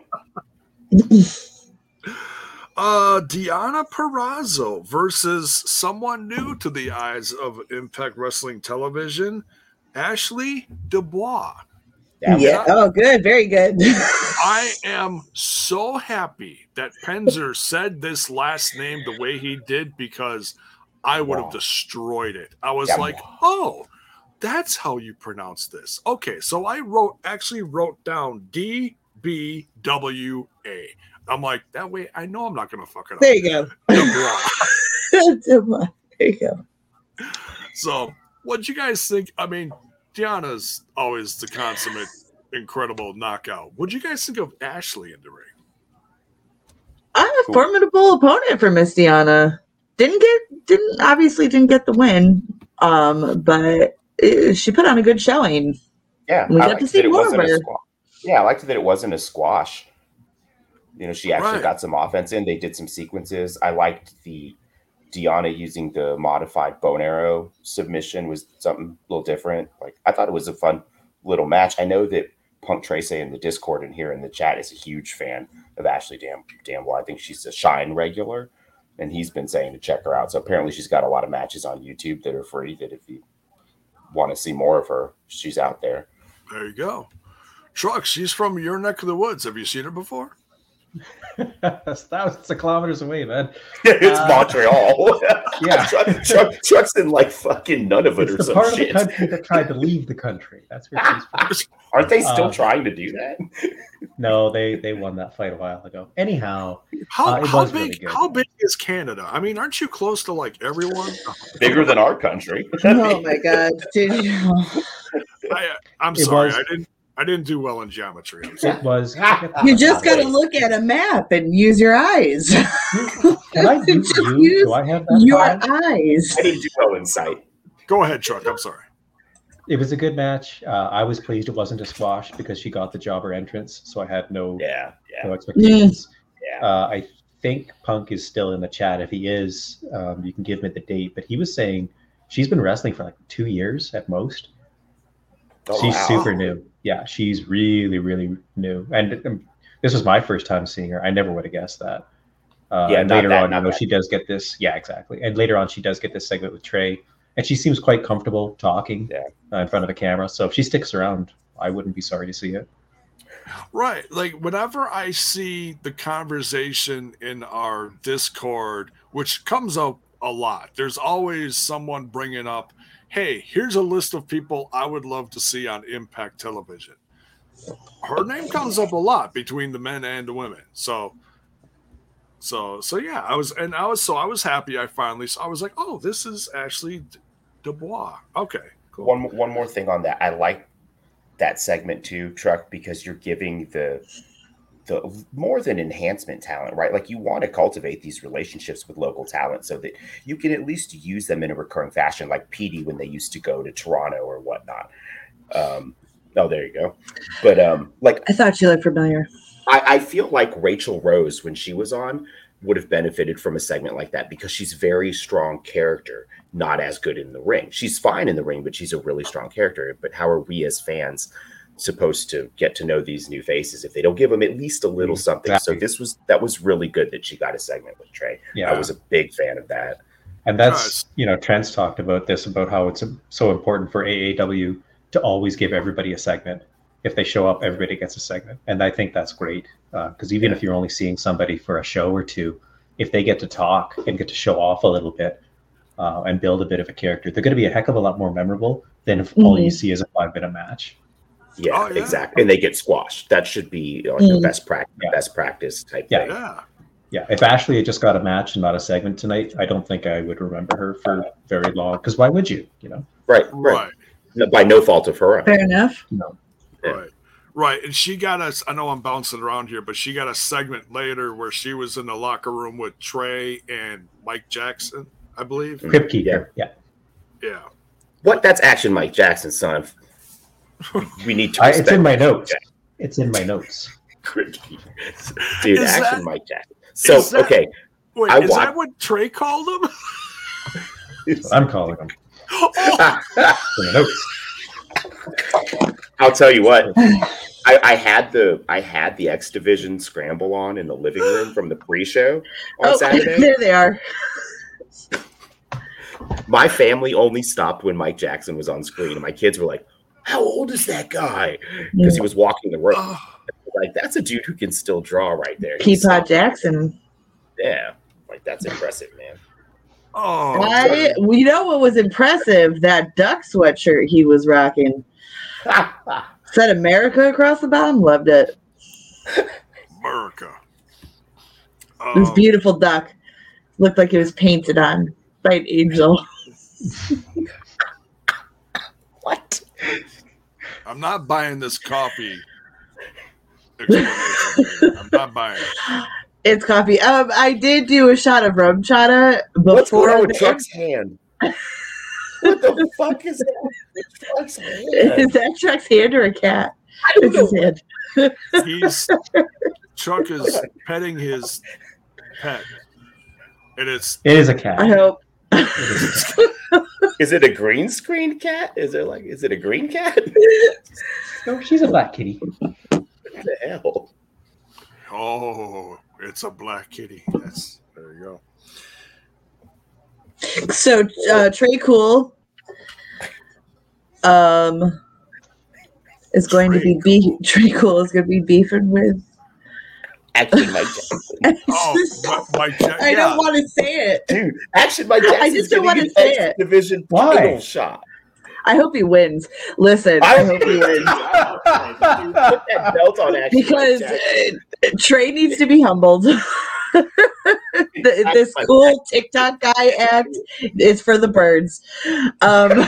uh, Deonna Purrazzo versus someone new to the eyes of Impact Wrestling Television, Ashley D'Amboise.
Yeah,
yeah. Oh, good. Very good.
I am so happy that Penzer said this last name the way he did because I would have
Wow.
destroyed it. I was
Yeah.
like, oh, that's how you pronounce this. Okay, so I wrote actually wrote down D B W A. I'm like, that way I know I'm not gonna fuck it up.
there you go. There you go.
So, what'd you guys think? I mean, Deonna's always the consummate, incredible knockout. What'd you guys think of Ashley in the ring?
I'm a
Cool.
formidable opponent for Miss Deonna. Didn't get, didn't obviously didn't get the win, um, but uh, she put on a good showing.
Yeah,
We
I
got
liked
to see
that it
more of
wasn't a
her.
squash. Yeah, I liked that it wasn't a squash. You know, she actually
Right.
got some offense in. They did some sequences. I liked the Deonna using the modified bone arrow submission was something a little different. Like I thought it was a fun little match. I know that Punk Tracy in the Discord and here in the chat is a huge fan of Ashley Dam Damwell. I think she's a Shine regular, and he's been saying to check her out. So apparently, she's got a lot of matches on YouTube that are free. That if you want to see more of her, she's out there.
There you go. Truck, she's from your neck of the woods. Have you seen her before?
That's thousands of kilometers away, man.
it's
Uh,
Montreal.
Yeah.
Truck, truck, truck's in like fucking none of it or
the
some
part of the
shit.
country that tried to leave the country. That's where she's from.
Aren't they still
Uh,
trying to do that?
No, they they won that fight a while ago. Anyhow,
How,
Uh,
how big?
really
how big is Canada? I mean, aren't you close to like everyone?
Bigger than our country.
Oh my god! Did you?
I, I'm
It
sorry,
was-
I didn't. I didn't do well in geometry.
It was.
You just got to look at a map and use your eyes.
Can I use
Just
you?
use
Do I have that?
your
power?
eyes.
I didn't do well in sight.
Go ahead, Chuck. I'm sorry.
It was a good match. Uh, I was pleased it wasn't a squash because she got the jobber entrance, so I had no
Yeah, yeah,
no expectations.
yeah.
Uh, I think Punk is still in the chat. If he is, um, you can give me the date. But he was saying she's been wrestling for like two years at most.
Oh,
she's
wow.
super new. Yeah, she's really, really new. And um, this was my first time seeing her. I never would have guessed that. Uh,
Yeah,
and later
that-
on,
not
you know,
that.
she does get this. Yeah, exactly. And later on, she does get this segment with Trey, and she seems quite comfortable talking
Yeah.
uh, in front of a camera. So if she sticks around, I wouldn't be sorry to see it.
Right. Like whenever I see the conversation in our Discord, which comes up a lot, there's always someone bringing up, hey, here's a list of people I would love to see on Impact Television. Her name comes up a lot between the men and the women. So, so, so yeah, I was, and I was, so I was happy. I finally, so I was like, oh, this is Ashley D'Amboise. Okay, cool.
One one more thing on that. I like that segment too, Truck, because you're giving the the more than enhancement talent, right? Like you want to cultivate these relationships with local talent so that you can at least use them in a recurring fashion, like PD when they used to go to Toronto or whatnot. Um, oh, there you go. But um, like
I thought you looked familiar.
I, I feel like Rachel Rose, when she was on, would have benefited from a segment like that because she's very strong character, not as good in the ring. She's fine in the ring, but she's a really strong character. But how are we as fans supposed to get to know these new faces if they don't give them at least a little mm-hmm. something? So this was that was really good that she got a segment with Trey.
Yeah.
I was a big fan of that.
And that's,
Nice.
you know, Trent's talked about this about how it's so important for AAW to always give everybody a segment. If they show up, everybody gets a segment. And I think that's great. Uh, because even if you're only seeing somebody for a show or two, if they get to talk and get to show off a little bit uh, and build a bit of a character, they're going to be a heck of a lot more memorable than if all you mm-hmm. see is a five minute match.
Yeah,
Oh, yeah.
exactly. And they get squashed. That should be like
Mm.
the best practice,
Yeah.
best practice type
Yeah.
thing.
Yeah.
Yeah, if Ashley had just got a match and not a segment tonight, I don't think I would remember her for very long. Because why would you? You know,
Right, right.
Right.
By no fault of her own.
Fair enough.
no.
Yeah.
Right. Right. And she got us, I know I'm bouncing around here, but she got a segment later where she was in the locker room with Trey and Mike Jackson, I believe.
Crypt Keeper. Yeah.
Yeah.
What? That's Action Mike Jackson's son. We need to.
I, it's in my notes.
Jackson.
It's in my notes.
Dude,
Is
Action
that-
Mike Jackson. So
is that-
okay,
Wait,
I
is
wa-
that what Trey called him?
I'm calling them.
oh,
In the notes.
I'll tell you what. I, I had the I had the X Division scramble on in the living room from the pre-show on
Oh,
Saturday.
there they are.
My family only stopped when Mike Jackson was on screen, and my kids were like, "How old is that guy?" Because he was walking the road.
oh,
Like that's a dude who can still draw right there. He's
Peapod Jackson.
Yeah, like that's impressive, man.
oh,
I, you know what was impressive? That duck sweatshirt he was rocking. Said America across the bottom. Loved it.
America.
It was
Um,
beautiful duck. Looked like it was painted on by an angel.
what?
I'm not buying this coffee. I'm not buying it.
It's coffee. Um, I did do a shot of RumChata
What's going on with Chuck's hand? what the fuck is that? Chuck's hand?
Is that Chuck's hand or a cat?
I don't
It's his hand.
He's Chuck is petting his pet, and it's
It is a cat.
I hope.
Is it a green screen cat? Is it like is it a green cat?
No, she's a black kitty.
what the hell?
oh, it's a black kitty. That's there you go.
So uh, Trey Cool um is going to be be Trey Cool is going to be beefing with.
Actually, Mike Jackson.
Oh, Mi- Mike Jack-
I
yeah.
don't want to say it.
Dude, Action Mike Jackson.
I just don't wanna say it.
Division
Why?
title shot.
I hope he wins. Listen, I, hope he wins
put that belt on Action
because
Jackson.
uh, Trey needs to be humbled. Th- this cool TikTok guy act is for the birds. Um,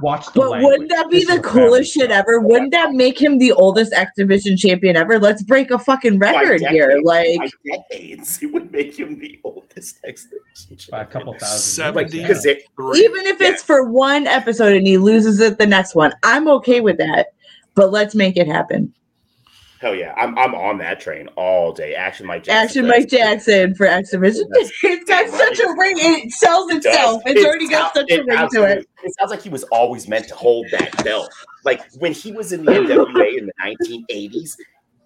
watch the
But
language.
wouldn't that be
This
the
a family
coolest shit
show.
ever? Wouldn't that make him the oldest X Division champion ever? Let's break a fucking record here.
decades.
Like,
By decades, it would make him the oldest X Division
by a couple
champion.
thousand.
Seventy.
years,
Because
yeah.
it,
even if it's for one episode and he loses it the next one, I'm okay with that. But let's make it happen.
Hell yeah, I'm I'm on that train all day. Action Mike Jackson.
Action Mike Jackson for X Division. It's got such a ring. It sells
It
itself. It's
It
already got such a ring to it.
It sounds like he was always meant to hold that belt. Like when he was in the NWA in the 1980s,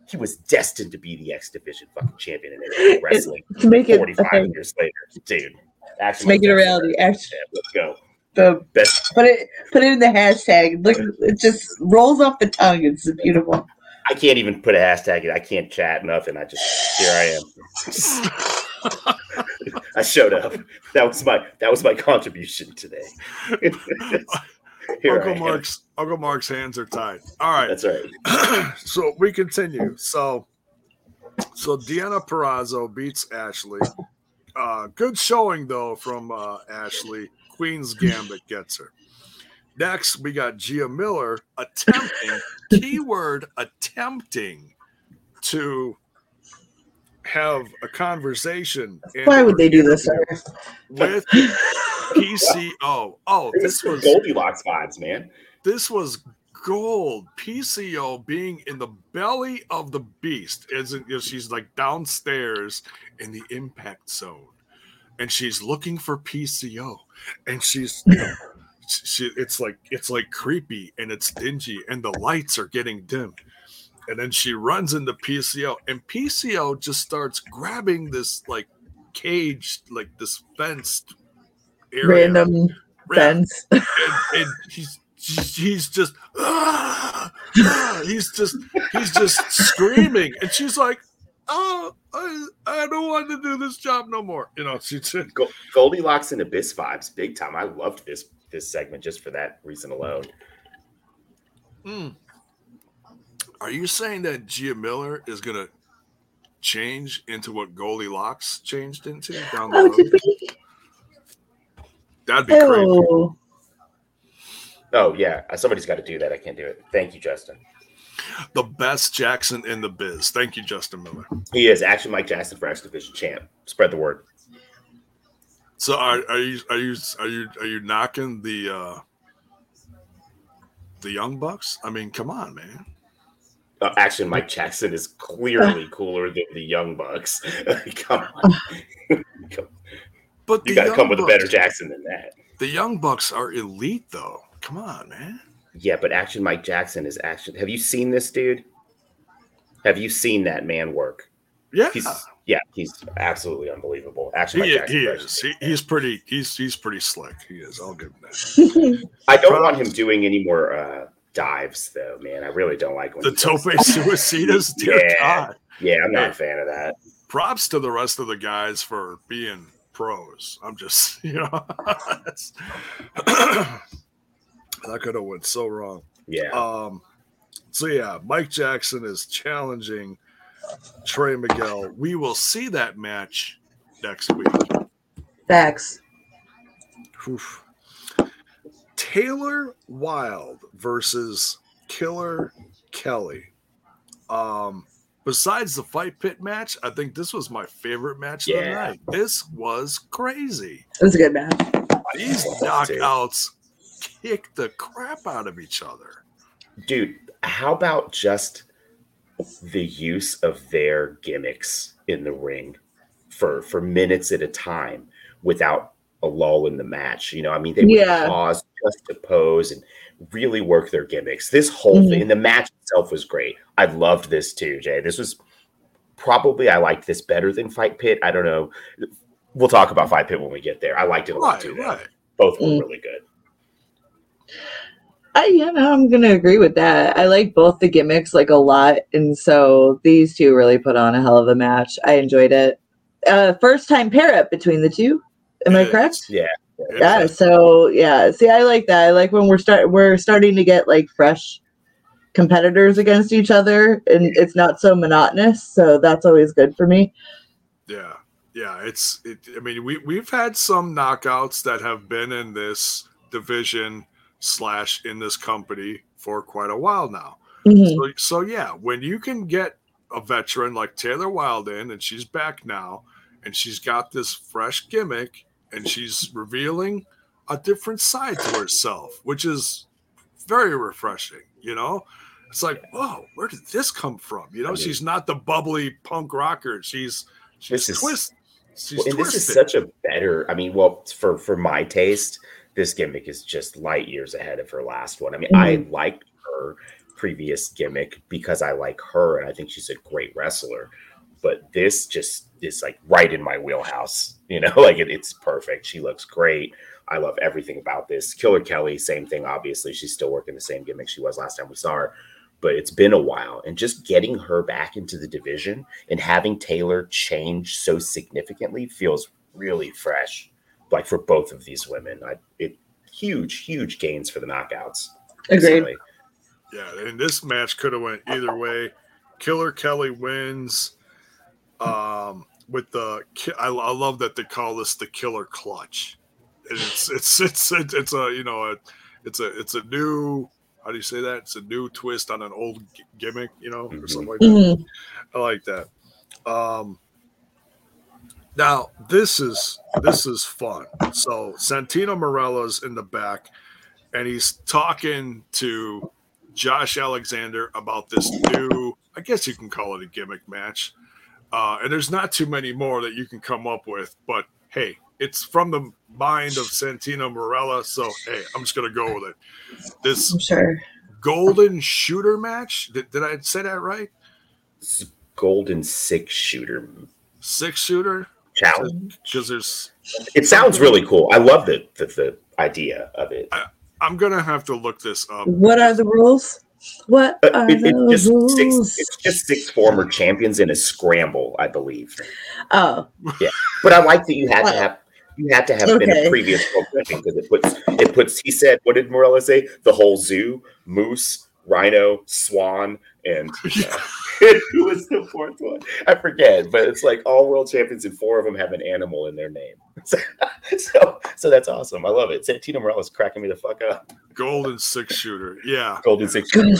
he was destined to be the X Division fucking champion in wrestling.
To make it,
45
okay,
years later, dude. Action
make
Mike
it a reality. Action,
let's go.
the,
Best.
put it, put it in the hashtag. Look, it just rolls off the tongue. It's beautiful.
I can't even put a hashtag. in. I can't chat nothing. I just here I am. I showed up. That was my that was my contribution today.
Uncle. Mark's Uncle Mark's hands are tied. All right.
That's right.
so we continue. So so Deonna Purrazzo beats Ashley. Uh good showing though from uh Ashley. Queen's Gambit gets her. Next, we got Gia Miller attempting, keyword attempting to have a conversation.
Why would they do this? to
interview
her?
With PCO. Oh,
This
this
was
was
Goldilocks vibes, man.
this was gold. PCO being in the belly of the beast, isn't you know, she's like downstairs in the impact zone, and she's looking for PCO, and she's you know, she, it's like it's like creepy and it's dingy, and the lights are getting dim. And then she runs into PCO, and PCO just starts grabbing this like caged like this fenced area.
Random
Yeah,
fence.
and, and he's he's just "Ah, ah," he's just he's just screaming and she's like oh I, I don't want to do this job no more you know she's
Go- Goldilocks and Abyss vibes, big time. I loved this this segment just for that reason alone.
Mm. are you saying that Gia Miller is gonna change into what Goldilocks changed into down the
Oh,
road?
did we?
That'd be crazy.
Oh,
Oh yeah, uh, somebody's got to do that. I can't do it. Thank you, Justin.
The best Jackson in the biz. Thank you, Justin Miller.
He is Action Mike Jackson for X Division champ. Spread the word.
So are, are you are you are you are you knocking the uh the young bucks? I mean, come on, man.
Uh, Action Mike Jackson is clearly cooler than the Young Bucks. come on,
But
you got to come with a better Jackson than that.
The young bucks are elite, though. Come on, man.
Yeah, but Action Mike Jackson is action. Have you seen this dude? Have you seen that man work?
Yeah,
He's yeah, he's absolutely unbelievable. Actually, Mike
he, he is. He, he's pretty. He's he's pretty slick. He is. I'll give him that.
I don't
Props.
want him doing any more uh, dives, though, man. I really don't like when
The
he does
tope
that.
suicidas. Dear
Yeah.
God.
Yeah, I'm not a fan of that.
Props to the rest of the guys for being pros. I'm just, you know, that could have went so wrong.
Yeah,
Um, so yeah, Mike Jackson is challenging Trey Miguel. We will see that match next week.
facts.
Oof. Taylor Wilde versus Killer Kelly. Um, besides the fight pit match, I think this was my favorite match of the night. This was crazy.
It was a good match.
These knockouts kick the crap out of each other.
dude. How about just the use of their gimmicks in the ring for for minutes at a time without a lull in the match? You know, I mean, they would
Yeah.
pause just to pose and really work their gimmicks. This whole
Mhm.
thing, the match itself was great. I loved this too, Jay. This was probably I liked this better than Fight Pit. I don't know. We'll talk about Fight Pit when we get there. I liked it a lot
Right,
too.
right.
Both were
Mm.
really good.
I yeah, no, I'm gonna agree with that. I like both the gimmicks like a lot, and so these two really put on a hell of a match. I enjoyed it. Uh, first time pair up between the two. Am I correct?
Yeah.
Yeah. So yeah, see, I like that. I like when we're start we're starting to get like fresh competitors against each other, and it's not so monotonous. So that's always good for me.
Yeah, yeah. It's. It, I mean, we we've had some knockouts that have been in this division slash in this company for quite a while now.
Mhm.
So, so yeah, when you can get a veteran like Taylor Wilde in, and she's back now, and she's got this fresh gimmick, and she's revealing a different side to herself, which is very refreshing. You know, it's like, whoa, where did this come from? You know,
I mean-
she's not the bubbly punk rocker. She's she's
This is-
twist. She's
Well, and this is such a better. I mean, well, for for my taste, this gimmick is just light years ahead of her last one. I mean, I mm-hmm. liked her previous gimmick because I like her and I think she's a great wrestler. But this just is like right in my wheelhouse. You know, like it, it's perfect. She looks great. I love everything about this. Killer Kelly, same thing. Obviously, she's still working the same gimmick she was last time we saw her. But it's been a while, and just getting her back into the division and having Taylor change so significantly feels really fresh. Like for both of these women, I, it huge, huge gains for the knockouts.
Agreed.
personally.
Yeah, and this match could have went either way. Killer Kelly wins. Um, with the I, I love that they call this the Killer Clutch. It's it's it's it's, it's a you know a, it's a it's a new how do you say that? It's a new twist on an old g- gimmick, you know, or something like that.
Mhm.
I like that. Um, now this is this is fun. So Santino Marella's in the back, and he's talking to Josh Alexander about this new. I guess you can call it a gimmick match. Uh, and there's not too many more that you can come up with, but hey, it's from the mind of Santino Marella. So hey, I'm just gonna go with it. This
I'm sure.
golden shooter match. Did, did I say that right?
It's Golden six shooter
Six shooter.
Challenge.
because there's
It sounds really cool. I love the the, the idea of it.
i'm gonna have to look this up
What are the rules? What
Uh,
are
it-
the
it's just
rules?
six. It's just six former champions in a scramble, I believe.
oh, yeah
But I like that you had
Well,
to have you had to have been a previous programming because it puts it puts. He said, "What did Marella say? The whole zoo: moose, rhino, swan, and uh, who was the fourth one? I forget. But it's like all world champions, and four of them have an animal in their name. So, so, that's awesome. I love it. Santino Marella's cracking me the fuck up.
golden six shooter yeah
Golden six.
Good.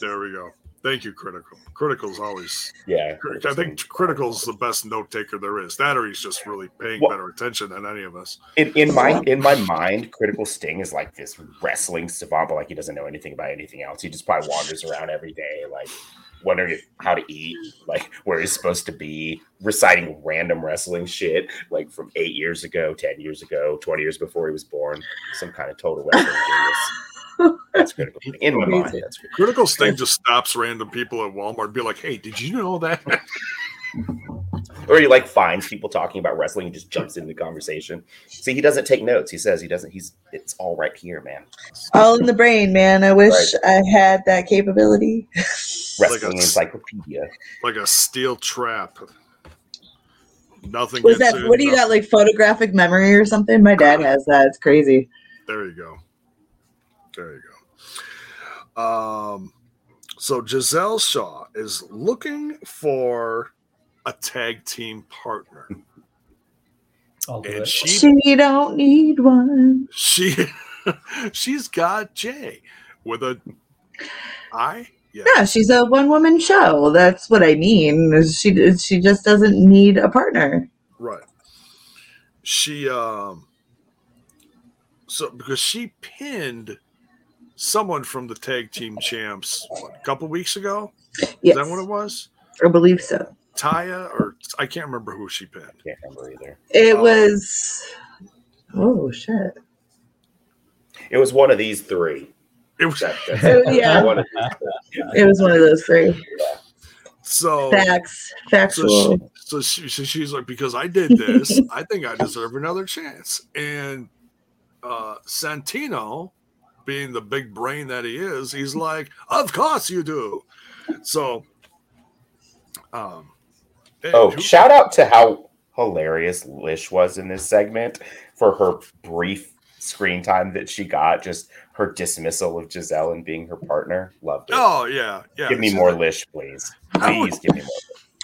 there we go thank you critical critical's always
Yeah,
i think critical's the best note taker there is that or he's just really paying
Well-
better attention than any of us
in, in my in my mind, Critical Sting is like this wrestling savant, but like he doesn't know anything about anything else. He just probably wanders around every day, like wondering if, how to eat, like where he's supposed to be, reciting random wrestling shit, like from eight years ago, ten years ago, twenty years before he was born. Some kind of total wrestling genius. That's critical. Sting. In my mind, that's critical.
critical sting just stops random people at walmart and be like hey did you know that
Or he like finds people talking about wrestling and just jumps into the conversation. See, he doesn't take notes. He says he doesn't. He's it's all right here, man.
all in the brain, man. I wish I had that capability.
Wrestling
a-
encyclopedia.
like a steel trap nothing
Was that
in,
what do you got? Like photographic memory or something? My dad has that. It's crazy.
There you go. There you go. Um, so Giselle Shaw is looking for a tag team partner, and she
She don't need one.
she she's got Jay with a I. Yeah,
Yeah, she's a one woman show. That's what I mean. She she just doesn't need a partner.
right. She um. So because she pinned someone from the tag team champs what, a couple weeks ago.
Yes,
Is that what it was?
I believe so.
Taya or I can't remember who she pinned.
Can't remember either.
It
Oh.
was. Oh shit!
It was one of these three.
It was
That, that's
Oh, yeah.
one of these three.
It was one of those three.
so
Facts,
so she, so she so she's like because I did this, I think I deserve another chance. And uh Santino, being the big brain that he is, he's like, "Of course you do." So, um,
Oh,
who-
shout out to how hilarious Lish was in this segment for her brief screen time that she got. Just her dismissal of Giselle and being her partner. Loved it.
oh yeah, yeah.
give me more Lish, please. Please give me more.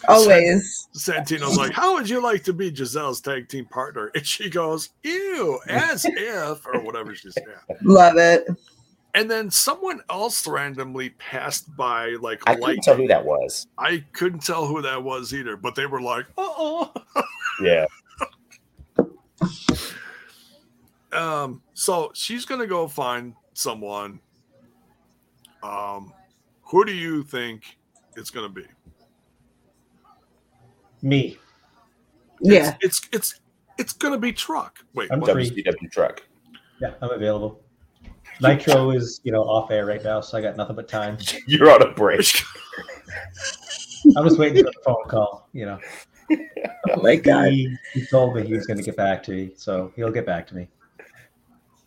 Always.
Santino's like, "How would you like to be Giselle's tag team partner?" And she goes, "Ew," as if or whatever she said.
Love it.
And then someone else randomly passed by, like
I couldn't tell who that was.
I couldn't tell who that was either, but they were like, "Uh oh.
Yeah.
oh." Um. So she's gonna go find someone. Um, who do you think it's gonna be?
Me.
Yeah.
It's it's it's, it's gonna be truck. Wait,
I'm
what?
free.
WCW truck.
Yeah, I'm available. Nitro is, you know, off air right now, so I got nothing but time.
You're on a break.
I'm just waiting for the phone call. You know,
Oh my god.
he, he told me he was going to get back to me, so he'll get back to me.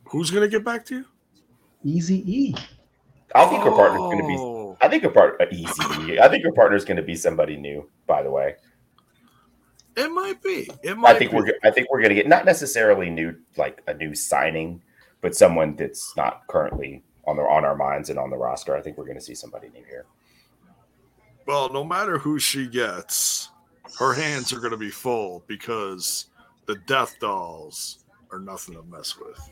Who's gonna get back to you?
Easy E.
I think her partner's going to be.
Oh.
I think her part uh, easy. I think her partner's going to be somebody new. By the way,
It might be. It might.
I think
be.
we're. I think we're going to get not necessarily new, like a new signing, but someone that's not currently on the on our minds and on the roster. I think we're going to see somebody new here.
Well, no matter who she gets, her hands are going to be full because the Death Dolls are nothing to mess with.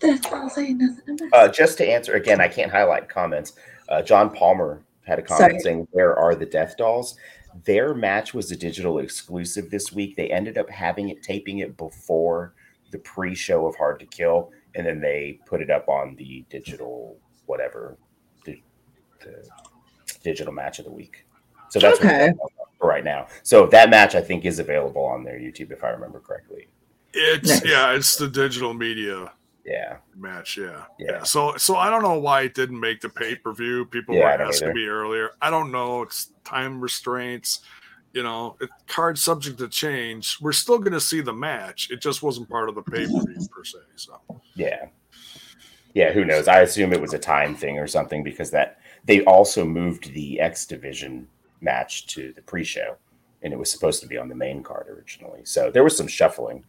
That's all saying nothing about.
Uh, just to answer again, I can't highlight comments. Uh, John Palmer had a comment
Sorry.
saying, "Where are the Death Dolls?" Their match was a digital exclusive this week. They ended up having it taping it before the pre-show of Hard to Kill, and then they put it up on the digital whatever, the, the digital match of the week. So that's
Okay.
for right now. So that match I think is available on their YouTube if I remember correctly.
It's
Nice.
yeah, it's the digital media
Yeah,
match. Yeah.
Yeah.
So so I don't know why it didn't make the pay per view. People
Yeah,
were asking
either.
me earlier. I don't know. It's time restraints. You know, it, card subject to change. We're still going to see the match. It just wasn't part of the pay per view per se. So
Yeah. Yeah, who knows? I assume it was a time thing or something because that they also moved the X Division match to the pre-show and it was supposed to be on the main card originally. So there was some shuffling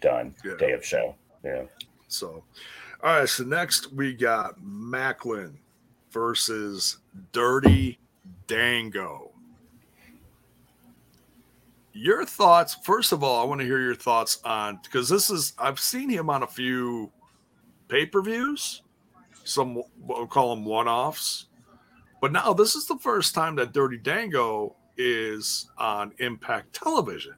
done
Yeah.
day of show. Yeah.
So, all right. So next we got Maclin versus Dirty Dango. Your thoughts, first of all, I want to hear your thoughts on because this is I've seen him on a few pay per views, some we'll call them one offs, but now this is the first time that Dirty Dango is on Impact Television.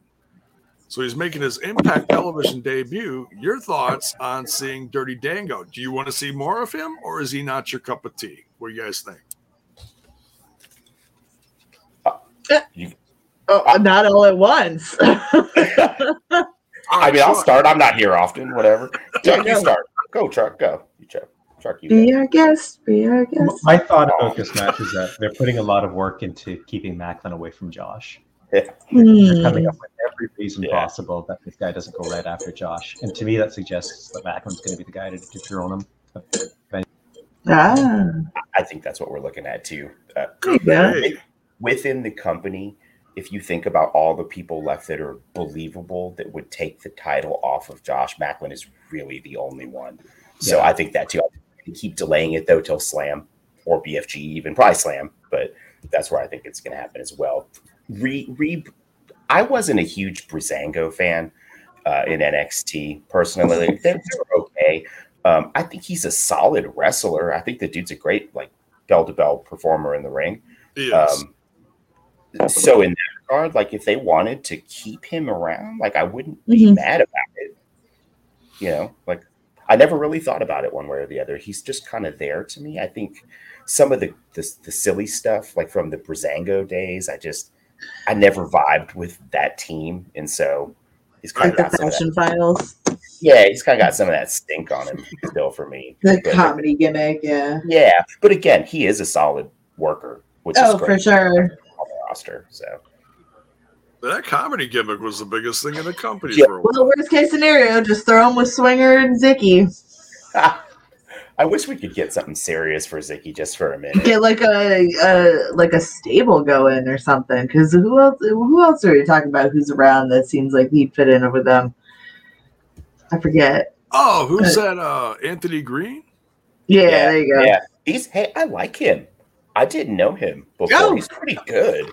So he's making his Impact Television debut. Your thoughts on seeing Dirty Dango? Do you want to see more of him, or is he not your cup of tea? What do you guys think?
Uh, uh, oh, uh, not all at once.
I mean, I'll start. I'm not here often. Whatever. Chuck, you
go.
start. Go, Chuck. Go. You Chuck. Chuck, you.
be
Go.
our guest. Be our guest.
My thought about this match is that they're putting a lot of work into keeping Maclin away from Josh. They're
Hmm.
coming up with every reason
Yeah.
possible that this guy doesn't go right after Josh. And to me, that suggests that Maclin's going to be the guy to dethrone him.
Ah,
I think that's what we're looking at too. Uh,
there you go.
Hey,
within the company, if you think about all the people left that are believable that would take the title off of Josh Maclin is really the only one. So
Yeah.
I think that too. I keep delaying it though till Slam or BFG, even probably Slam, but that's where I think it's going to happen as well. Re, re, I wasn't a huge Breezango fan uh, in NXT personally. They were okay. Um, I think he's a solid wrestler. I think the dude's a great like bell to bell performer in the ring.
yes.
Um, so in that regard, like if they wanted to keep him around, like I wouldn't be
Mhm.
mad about it. You know, like I never really thought about it one way or the other. He's just kind of there to me. I think some of the, the the silly stuff, like from the Breezango days, I just I never vibed with that team, and so he's kind
Like
of got some of that,
fashion files,
yeah, he's kind of got some of that stink on him still for me.
the
But-
comedy gimmick. Yeah.
yeah, but again, he is a solid worker, which is
Oh,
great
for sure.
on the roster. So.
that comedy gimmick was the biggest thing in the company
Yeah.
for a while.
Well, worst case scenario, just throw him with Swinger and Zicky.
I wish we could get something serious for Zicky just for a minute.
Get like a, a like a stable going or something. Because who else? Who else are we talking about? Who's around that seems like he'd fit in with them? I forget.
Oh, who's that? Uh, Anthony Greene.
Yeah, there you go.
Yeah, he's hey, I like him. I didn't know him before.
Oh.
He's pretty good,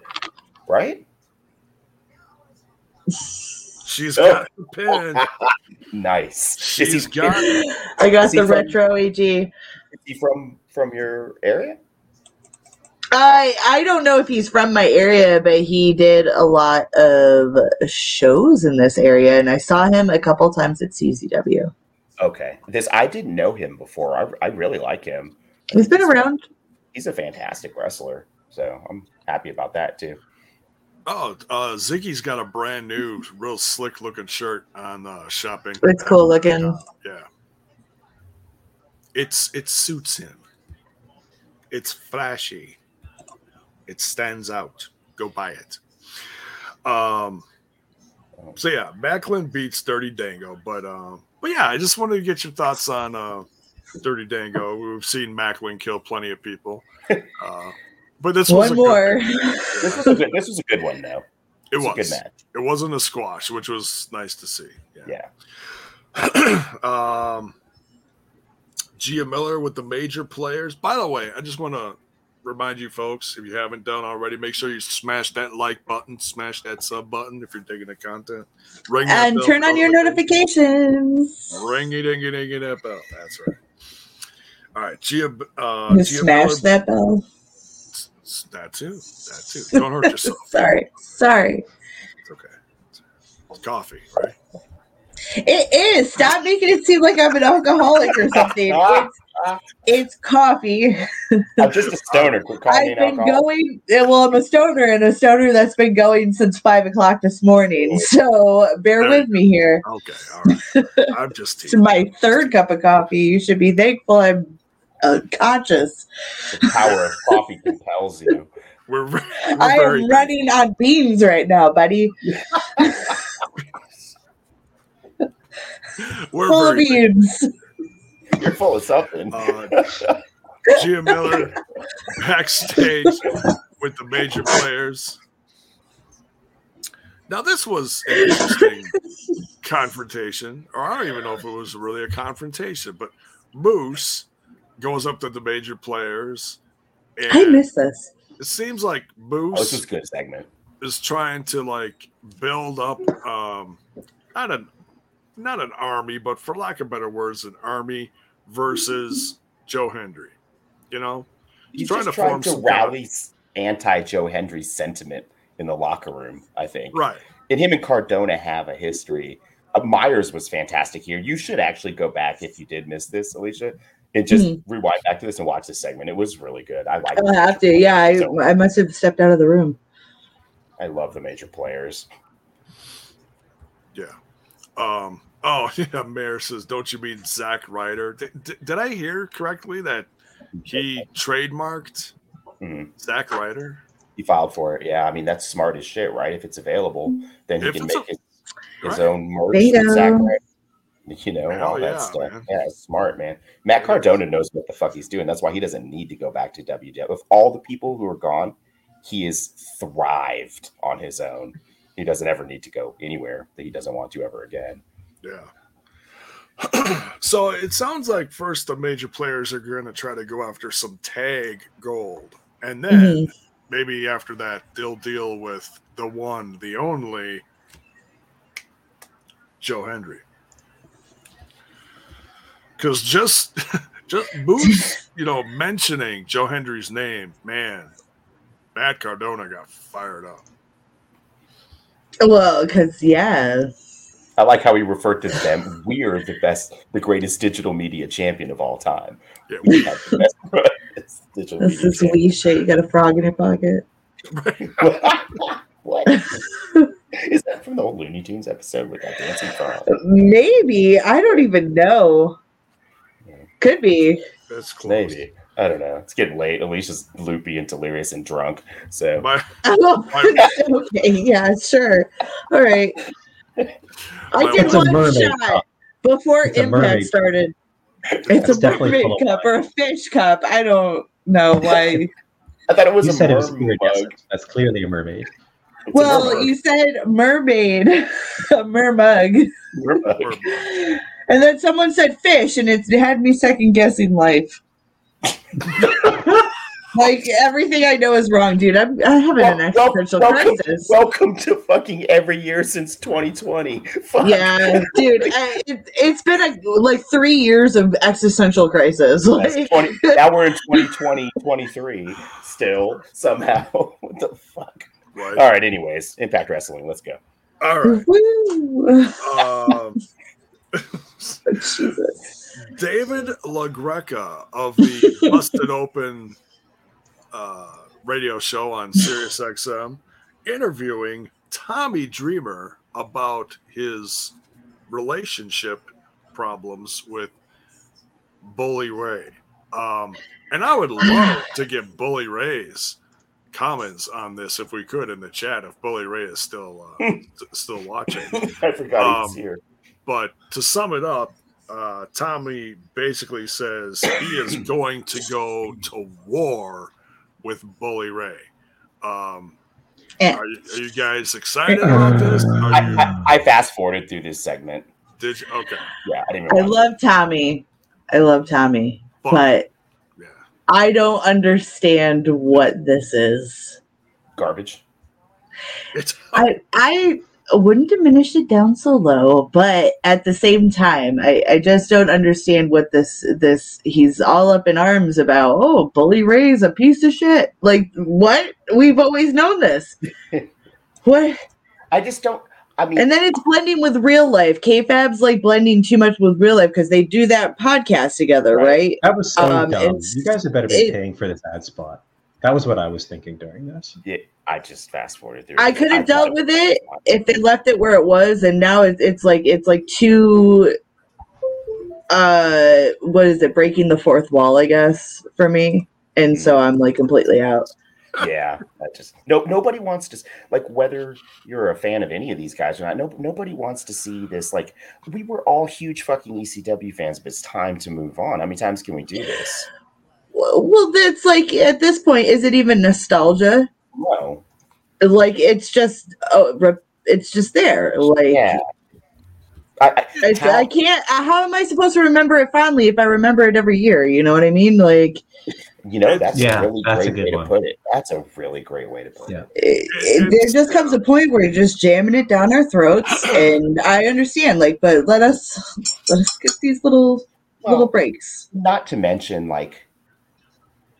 right?
She's
Oh.
got the pin.
Nice. Is
She's
he,
got.
I got
Is he
the
from-
retro AG.
is he from from your area?
I I don't know if he's from my area, but he did a lot of shows in this area, and I saw him a couple times at CZW.
Okay. This I didn't know him before. I, I really like him.
He's been around.
He's a fantastic wrestler. So I'm happy about that too.
Oh, uh, Zicky's got a brand new, real slick looking shirt on uh, shopping.
It's cool looking.
Yeah, it's it suits him. It's flashy. It stands out. Go buy it. Um. So yeah, Maclin beats Dirty Dango, but um, but yeah, I just wanted to get your thoughts on uh, Dirty Dango. We've seen Maclin kill plenty of people. Uh, but this was
One
a good-
more.
This was a good this was a good one though.
It
It's a
was.
good match.
It wasn't a squash, which was nice to see.
Yeah.
um, Gia Miller with the major players. By the way, I just want to remind you folks, if you haven't done already, make sure you smash that like button, smash that sub button if you're digging the content. Ring
And
bell
turn on your notifications.
Ring it, ding it, ding it, that bell. That's right. All right, Gia. Uh,
You
Gia
smash
Miller-
that bell.
That too. That too. Don't hurt yourself.
Sorry. Sorry.
It's okay. It's coffee, right?
It is. Stop making it seem like I'm an alcoholic or something. It's, it's coffee.
I'm just a stoner. Quit calling me
I've been
alcoholic.
going. Eh, well, I'm a stoner and a stoner that's been going since five o'clock this morning. So bear
There
with me here.
Okay. All right. I'm just
It's my third cup of coffee. You should be thankful I'm uh, conscious.
The power of coffee compels you.
We're, we're
I am running on beans right now, buddy.
We're
Full of
very
beans.
You're full of something.
uh, Gia Miller backstage with the major players. Now this was an interesting confrontation, or I don't even know if it was really a confrontation, but Moose goes up to the major players, and
I miss this.
it seems like
oh, this
Moose
was a good segment.
is trying to like build up um not an not an army but for lack of better words an army versus joe hendry you know
He's
trying
just
to form
trying to
some
rally anti Joe Hendry sentiment in the locker room, I think.
right
And him and Cardona have a history. Uh, Myers was fantastic here. You should actually go back if you did miss this, Alicia, and just
Mm-hmm.
rewind back to this and watch this segment. It was really good. I like
I'll have to. Yeah, I,
So-
I must have stepped out of the room.
I love the major players.
yeah um oh yeah mayor says don't you mean Zack Ryder did, did, did i hear correctly that he trademarked
Mhm.
Zack Ryder
He filed for it. Yeah, I mean that's smart as shit, right? If it's available, then he
If
can make
a-
his, his
Right.
own merch.
Bingo.
with Zack Ryder. You know,
Hell
all that
yeah,
stuff.
man.
Yeah, smart, man. Matt Cardona knows what the fuck he's doing. That's why he doesn't need to go back to WWF. With all the people who are gone, he has thrived on his own. He doesn't ever need to go anywhere that he doesn't want to ever again.
Yeah. so it sounds like first the major players are going to try to go after some tag gold, and then
Mhm.
maybe after that they'll deal with the one, the only Joe Hendry. Because just just Boots, you know, mentioning Joe Hendry's name, man, Matt Cardona got fired up.
Well, because yeah,
I like how he referred to them. We are the best, the greatest digital media champion of all time.
Yeah,
We have the best digital
this
media
is
champion.
wee shit. You got a frog in your pocket.
what? Is that from the old Looney Tunes episode with that dancing frog?
Maybe I don't even know. Could be.
that's close.
Maybe. I don't know. It's getting late. Alicia's loopy and delirious and drunk. So
My,
Oh, okay, yeah, sure. All right. I did one
mermaid
shot
cup.
before
It's
Impact started. It's
That's
a
definitely
mermaid cup or a fish cup. I don't know why.
I thought it was
You
a
said it was
mermaid.
That's clearly a mermaid.
It's a
well,
mermaid.
you said mermaid, a mermug,
Mermaid.
And then someone said fish, and it had me second guessing life. Like everything I know is wrong, dude. I'm, I'm having an
Wel- wel-
existential
welcome,
crisis.
welcome to fucking every year since 2020. Fuck.
Yeah, dude, I, it, it's been a, like three years of existential crisis.
That's
Like,
20, now we're in 2020, 23 still somehow. what the fuck?
Right.
All right. Anyways, Impact Wrestling. Let's go.
All right.
woo.
Um,
Jesus.
David LaGreca of the Busted Open uh, radio show on SiriusXM interviewing Tommy Dreamer about his relationship problems with Bully Ray. Um, and I would love to get Bully Ray's comments on this if we could in the chat if Bully Ray is still uh, still watching.
I forgot
Um,
here.
But to sum it up, uh, Tommy basically says he is going to go to war with Bully Ray. Um, are, you, are you guys excited about this? Are
I,
you,
I, I fast forwarded through this segment.
did you, okay,
Yeah, I didn't.
I
Even watch
love Tommy. I love Tommy,
but,
but
yeah,
I don't understand what this is.
garbage.
it's
I I wouldn't diminish it down so low, but at the same time, I, I just don't understand what this this he's all up in arms about. Oh, Bully Ray's a piece of shit. Like what? We've always known this. what?
I just don't. I mean,
And then it's blending with real life. Kayfabe's like blending too much with real life because they do that podcast together,
Right.
right?
That was so
Um,
dumb. You guys had better be
it-
paying for this ad spot. That was what I was thinking during this.
yeah, I just fast forwarded through.
I could have dealt with it if they left it where it was, and now it's it's like it's like too. Uh, what is it? Breaking the fourth wall, I guess, for me, and so I'm like completely out.
yeah, that just no. Nobody wants to like whether you're a fan of any of these guys or not. No, nobody wants to see this. Like we were all huge fucking ECW fans, but it's time to move on. How many times can we do this?
Well, well, it's like at this point, is it even nostalgia?
No.
Like it's just, oh, re- it's just there. Like
Yeah. I, I,
It's,
how-
I can't. uh, How am I supposed to remember it fondly if I remember it every year? You know what I mean? Like
you know, that's
Yeah,
a really
that's a
great
good
way
one.
to put it. That's a really great way to put
Yeah.
it.
it, it, there just comes a point where you're just jamming it down our throats, and I understand. Like, but let us let us get these little little breaks.
not to mention, like,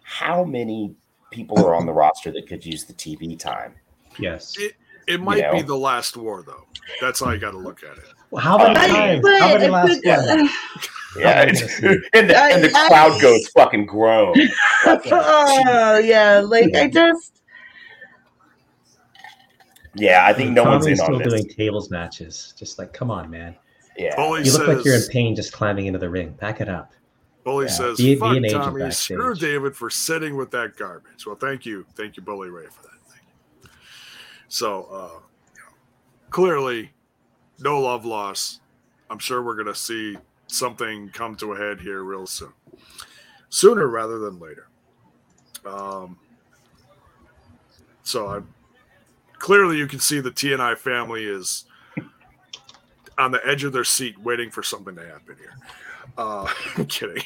how many people are on the roster that could use the TV time?
Yes.
It- it might be
know.
the last war though. That's how you got to look at it.
Well, how many
I-
times?
but-
How many
but-
last ones?
Yeah,
it's-
and the, and the
I-
crowd
I-
goes fucking groan. Fucking
oh yeah, like I just
Yeah, I think no one's
Tommy's
in
still
on this.
doing tables matches. Just like, come on, man.
Yeah,
Bully
You look like you're in pain just climbing into the ring. Back it up.
Bully
Yeah,
says,
be- be
"Fuck
agent
Tommy, screw. David for sitting with that garbage." Well, thank you, thank you, Bully Ray, for that. Thank you. So, uh, you know, clearly, no love loss. I'm sure we're gonna see something come to a head here real soon, sooner rather than later. Um, so, I clearly you can see the TNI family is on the edge of their seat, waiting for something to happen here. Uh, I'm kidding.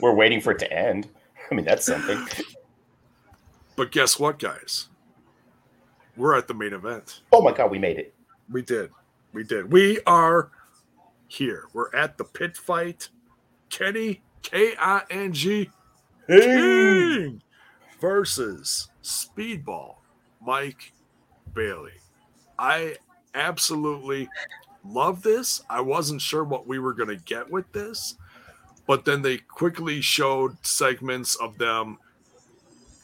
we're waiting for it to end. I mean, that's something.
But guess what, guys? We're at the main event.
Oh my god, we made it.
We did. We did. We are here. We're at the pit fight. Kenny K I N G King versus Speedball Mike Bailey. I absolutely love this. I wasn't sure what we were going to get with this, but then they quickly showed segments of them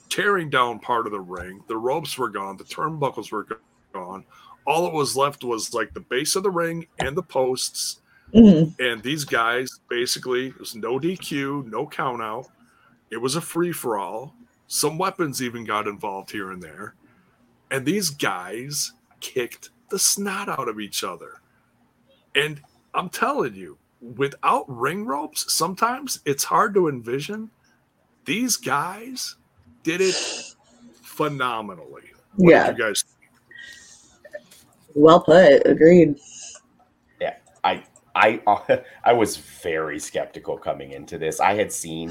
tearing down part of the ring. The ropes were gone, the turnbuckles were gone. All that was left was like the base of the ring and the posts.
mm,
And these guys basically, it was no DQ, no count out. It was a free for all. Some weapons even got involved here and there. And these guys kicked the snot out of each other. And I'm telling you, without ring ropes, sometimes it's hard to envision. These guys did it phenomenally. What
Yeah.
did you guys
well put. Agreed. Yeah.
I I I was very skeptical coming into this. I had seen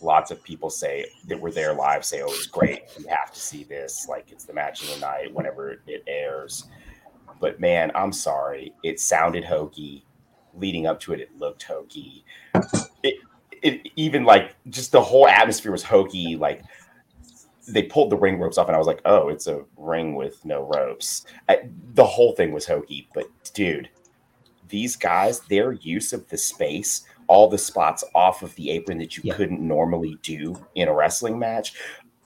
lots of people say that were there live say, "Oh, it's great. You have to see this. Like it's the match of the night whenever it airs." But man, I'm sorry. It sounded hokey. Leading up to it, it looked hokey. It, it even like just the whole atmosphere was hokey. Like they pulled the ring ropes off, and I was like, "Oh, it's a ring with no ropes." I, the whole thing was hokey. But dude, these guys, their use of the space, all the spots off of the apron that you
Yeah.
couldn't normally do in a wrestling match,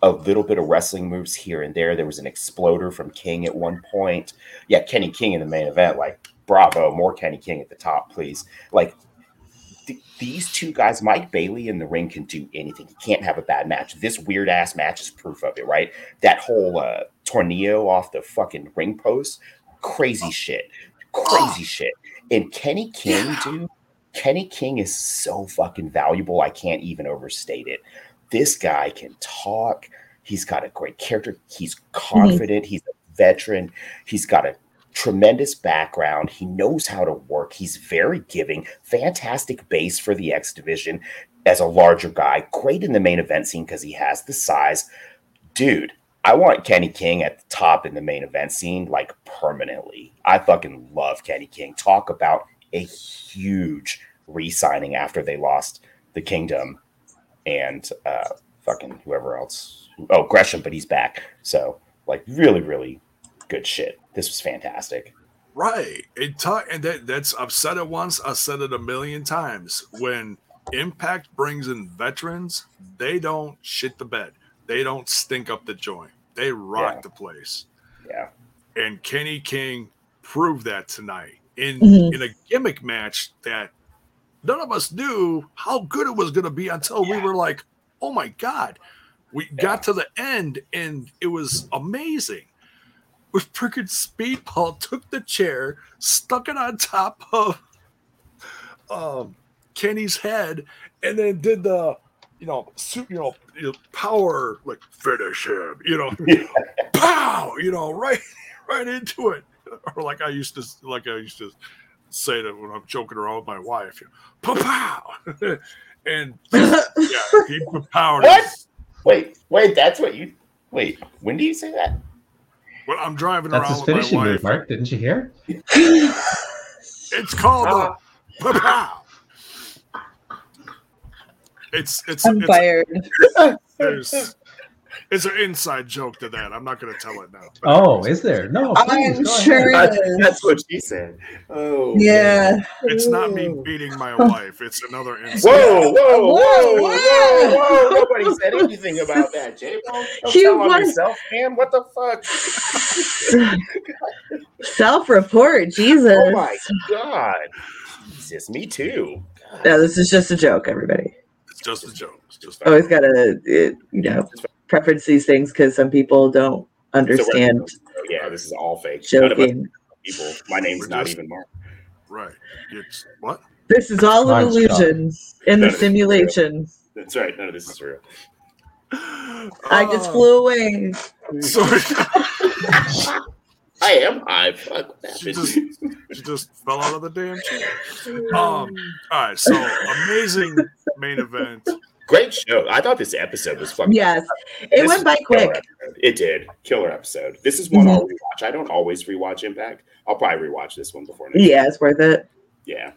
a little bit of wrestling moves here and there. There was an exploder from King at one point. Yeah, Kenny King in the main event. Like, bravo, more Kenny King at the top, please. Like, th- these two guys, Mike Bailey in the ring can do anything. He can't have a bad match. This weird ass match is proof of it, right? That whole uh, tornado off the fucking ring post, crazy shit, crazy shit. And Kenny King, dude, Kenny King is so fucking valuable. I can't even overstate it. This guy can talk. He's got a great character. He's mm-hmm. confident. He's a veteran. He's got a tremendous background. He knows how to work. He's very giving. Fantastic base for the X division as a larger guy. Great in the main event scene because he has the size. Dude, I want Kenny King at the top in the main event scene like permanently. I fucking love Kenny King. Talk about a huge re-signing after they lost the kingdom and uh fucking whoever else. Oh, Gresham, but he's back. So like really, really good shit. This was fantastic.
Right. It ta- and that, that's I've said it once, I've said it a million times. When Impact brings in veterans, they don't shit the bed. They don't stink up the joint. They rock
Yeah.
the place.
Yeah.
And Kenny King proved that tonight in
Mhm.
in a gimmick match that none of us knew how good it was going to be until we were like, "Oh my god!" We got to the end and it was amazing. With freaking Speedball took the chair, stuck it on top of um, Kenny's head, and then did the you know, su- you know, you know, power like finish him, you know, pow, you know, right, right into it, or like I used to, like I used to say that when I'm joking around with my wife, you know, pow, and yeah, he powered.
What? Wait, wait, that's what you wait. When do you say that?
When I'm driving
That's
around
his
with my
finishing
wife,
move, Mark. Didn't you hear?
it's called
Ah.
the pow. It's it's
I'm
it's,
fired.
there's it's an inside joke to that. I'm not going to tell it now.
Oh, is there? No, please,
I'm sure it
That's, what she said. Oh,
Yeah.
it's not me beating my wife. It's another inside.
Whoa, whoa, whoa,
Whoa,
whoa, whoa! Nobody said anything about that, J. Don't
He
tell on
was-
yourself, man. What the fuck?
Self-report, Jesus.
Oh my god! Jesus, me too. God.
No, this is just a joke, everybody.
It's just a joke. It's just
Always gotta, you know, preference these things because some people don't understand
Oh, yeah, this is all fake. None of us
joking.
people. My name's
We're
not
just-
even Mark.
right. It's what?
This is all an illusion in the
None of this is real.
simulation.
That's right. None of this is real.
I just flew away.
Sorry.
I am high. Fuck what
She just, she just fell out of the damn chair. Um. All right. So amazing main event.
Great show. I thought this episode was fucking.
Yes, it
This
went by quick.
episode. It did. Killer episode. This is one
Mhm.
I'll rewatch. I don't always rewatch Impact. I'll probably rewatch this one before next.
Yeah, it's worth it.
Yeah,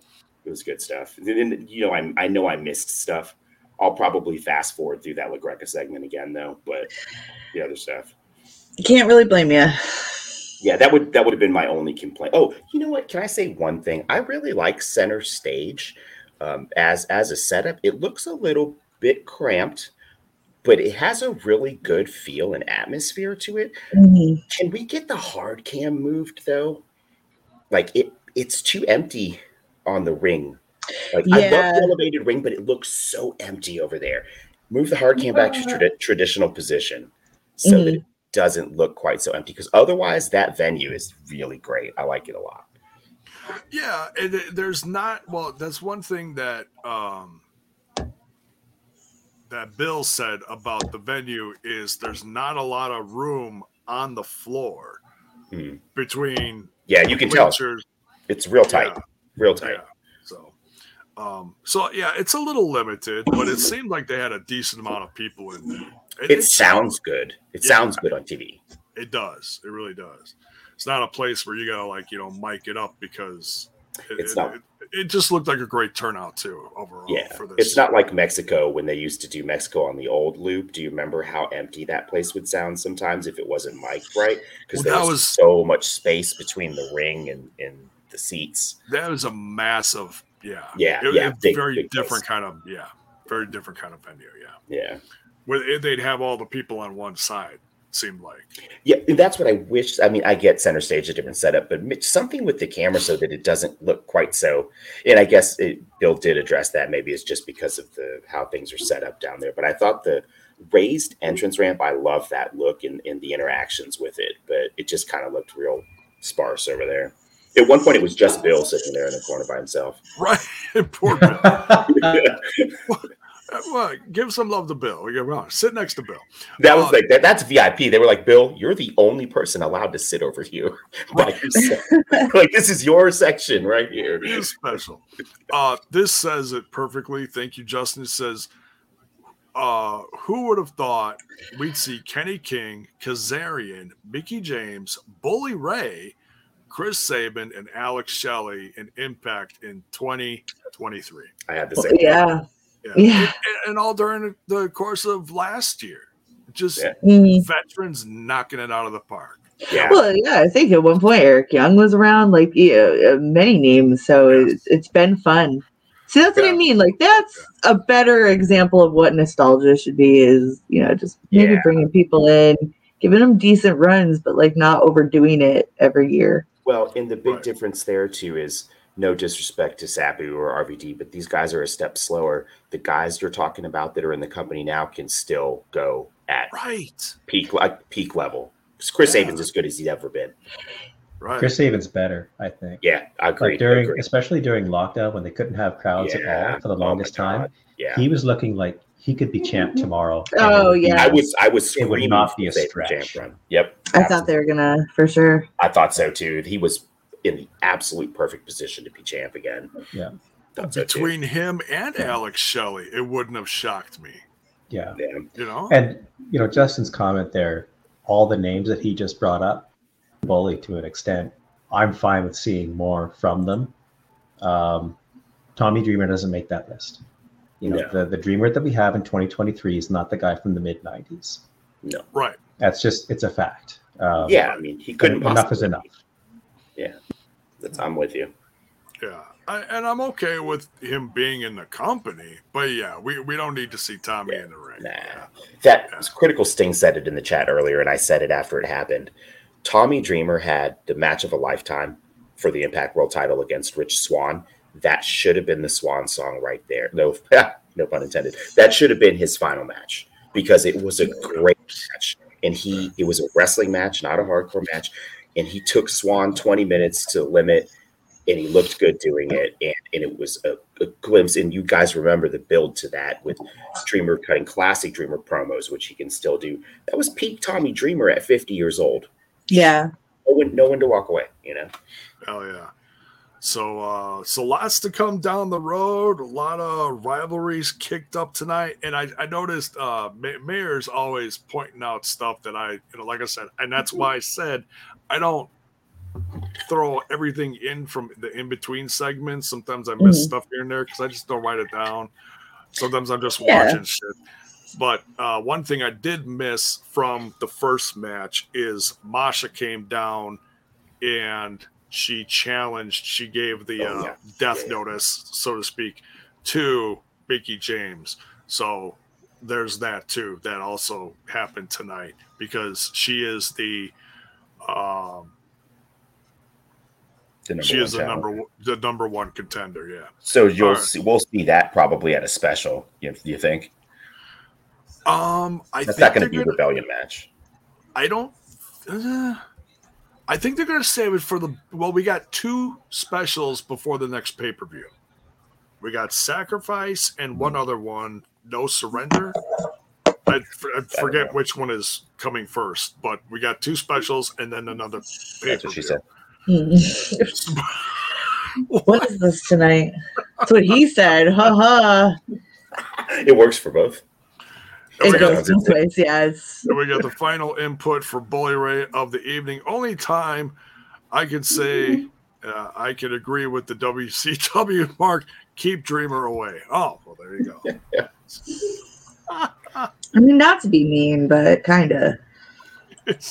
it was good stuff. And, then, you know, I I know I missed stuff. I'll probably fast forward through that LaGreca segment again, though. But the other stuff, You
Can't really blame you.
yeah, that would that would have been my only complaint. Oh, you know what? Can I say one thing? I really like center stage um, as as a setup. It looks a little bit cramped, but it has a really good feel and atmosphere to it.
Mhm.
Can we get the hard cam moved though? Like it, it's too empty on the ring. Like I love the elevated ring, but it looks so empty over there. Move the hard cam back to tradi- traditional position so that it doesn't look quite so empty. Because otherwise, that venue is really great. I like it a lot.
Yeah, and there's not. Well, that's one thing that um that Bill said about the venue is there's not a lot of room on the floor
Hmm.
between
Yeah, you can tell it's real tight,
Yeah.
real tight.
Yeah. Um, so yeah, it's a little limited, but it seemed like they had a decent amount of people in there.
It sounds good. It
Yeah.
sounds good on TV.
It does. It really does. It's not a place where you gotta like you know mic it up because it,
It's
it,
not.
It, it just looked like a great turnout too overall.
Yeah,
for this.
it's not like Mexico when they used to do Mexico on the old loop. Do you remember how empty that place would sound sometimes if it wasn't mic'd right? Because
Well,
there was,
was-
so much space between the ring and, and the seats.
that was a massive. Yeah.
Yeah,
It,
yeah,
it's
big-
very
big place.
different kind of yeah, very different kind of venue. Yeah,
Yeah,
where they'd have all the people on one side. Seemed like.
yeah, that's what I wish. I mean, I get center stage a different setup, but something with the camera so that it doesn't look quite so. And I guess it, Bill did address that. Maybe it's just because of the how things are set up down there. But I thought the raised entrance ramp, I love that look and in, the interactions with it. But it just kind of looked real sparse over there. At one point, it was just Bill sitting there in the corner by himself.
Right. Poor Bill. Uh, Well, give some love to Bill. You're wrong. Sit next to Bill.
That was
Uh,
like that, that's VIP. They were like, Bill, you're the only person allowed to sit over here by yourself. like this is your section right here.
It is special. Uh, this says it perfectly. Thank you, Justin. It says, uh, who would have thought we'd see Kenny King, Kazarian, Mickie James, Bully Ray, Chris Sabin, and Alex Shelley in Impact in 2023?
I had the same.
yeah.
Yeah.
Yeah.
And, and all during the course of last year. Just
Yeah.
Mhm.
veterans knocking it out of the park.
Yeah.
Well, yeah, I think at one point Eric Young was around, like yeah, uh, many names. So
Yeah.
it's, it's been fun. See, that's what I mean. Like that's a better example of what nostalgia should be. Is you know just maybe
Yeah.
bringing people in, giving them decent runs, but like not overdoing it every year.
Well, and the big
Right.
difference there too is no disrespect to Sabu or RVD, but these guys are a step slower. The guys you're talking about that are in the company now can still go at
Right.
peak like peak level. Chris
Yeah.
Saban's as good as he's ever been.
Right.
Chris Sabin's better, I think.
Yeah, I agree.
Like during,
agree.
especially during lockdown when they couldn't have crowds at all for the
Oh
longest time,
Yeah,
he was looking like he could be champ tomorrow.
Oh,
it would be-
yeah.
I was I was
It would
screaming
not be a
the
stretch.
champ run. Yep,
I thought they were gonna for sure.
I thought so too. He was in the absolute perfect position to be champ again.
Yeah.
Thought so, too.
Between him and Alex Shelley, it wouldn't have shocked me.
Yeah.
Yeah.
You know?
And you know, Justin's comment there, all the names that he just brought up, bully to an extent. I'm fine with seeing more from them. Um, Tommy Dreamer doesn't make that list. You know,
No.
the, the Dreamer that we have in 2023 is not the guy from the mid 90s.
No.
Right.
That's just it's a fact. Um,
Yeah, I mean, he couldn't.
enough is enough.
That's, I'm with you.
Yeah. I, and I'm okay with him being in the company, but yeah, we, we don't need to see Tommy
Yeah.
in the ring.
Nah.
Yeah.
That was critical. Sting said it in the chat earlier, and I said it after it happened. Tommy Dreamer had the match of a lifetime for the Impact World Title against Rich Swann. That should have been the Swan song right there. No, no pun intended. That should have been his final match because it was a oh, great match, and he it was a wrestling match, not a hardcore match, and he took Swann 20 minutes to limit. And he looked good doing it, and, and it was a, a glimpse. And you guys remember the build to that with Dreamer cutting classic Dreamer promos, which he can still do. That was peak Tommy Dreamer at 50 years old.
Yeah.
No one, no one to walk away, you know?
Hell yeah. So uh so lots to come down the road, a lot of rivalries kicked up tonight. And I, I noticed uh Mayor's always pointing out stuff that I you know, like I said, and that's why I said I don't throw everything in from the in between segments. Sometimes I miss
Mhm.
stuff here and there because I just don't write it down. Sometimes I'm just
Yeah.
watching shit. But uh, one thing I did miss from the first match is Masha came down and she challenged, she gave the
Oh,
uh,
yeah.
death
yeah.
notice, so to speak, to Mickie James. So there's that too. That also happened tonight because she is the um, she is the number one- the number one contender. Yeah.
So you'll
Alright.
see, we'll see that probably at a special. You, you think
Um, I
that's
think
not going to be a rebellion match?
I don't. Uh, I think they're going to save it for the. Well, we got two specials before the next pay per view. We got Sacrifice and one other one, No Surrender. I forget which one is coming first, but we got two specials and then another pay
That's what she said.
Hmm. what is this tonight? That's what he said. Ha ha.
It works for both.
And
It goes both ways. Yes.
and we got the final input for Bully Ray of the evening. Only time I can say uh, I can agree with the WCW mark. Keep Dreamer away. Oh, well, there you go.
I mean, not to be mean, but kind of.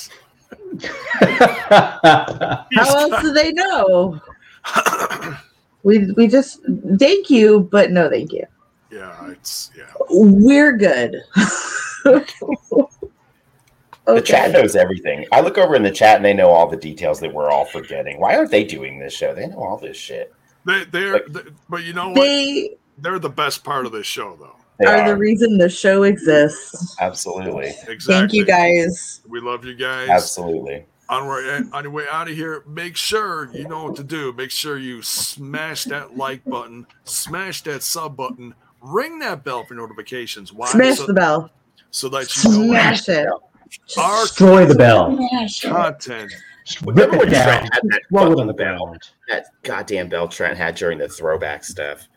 How else do they know? We we just thank you, but no, thank you.
yeah, it's yeah.
We're good.
The chat knows everything. I look over in the chat and they know all the details that we're all forgetting. Why aren't they doing this show? They know all this shit.
They they're they, but you know what?
They
They're the best part of this show, though.
They
are the reason the show exists.
Absolutely.
Exactly.
Thank you guys.
We love you guys.
Absolutely.
On our on your way out of here, make sure you know what to do. Make sure you smash that like button, smash that sub button, ring that bell for notifications. Why?
Smash
so,
the bell.
so that you know
Smash it.
our
Destroy the bell.
Smash
content.
Rip
Remember
it down.
Trent had that
Throw it on the
bell? That goddamn bell Trent had during the throwback stuff.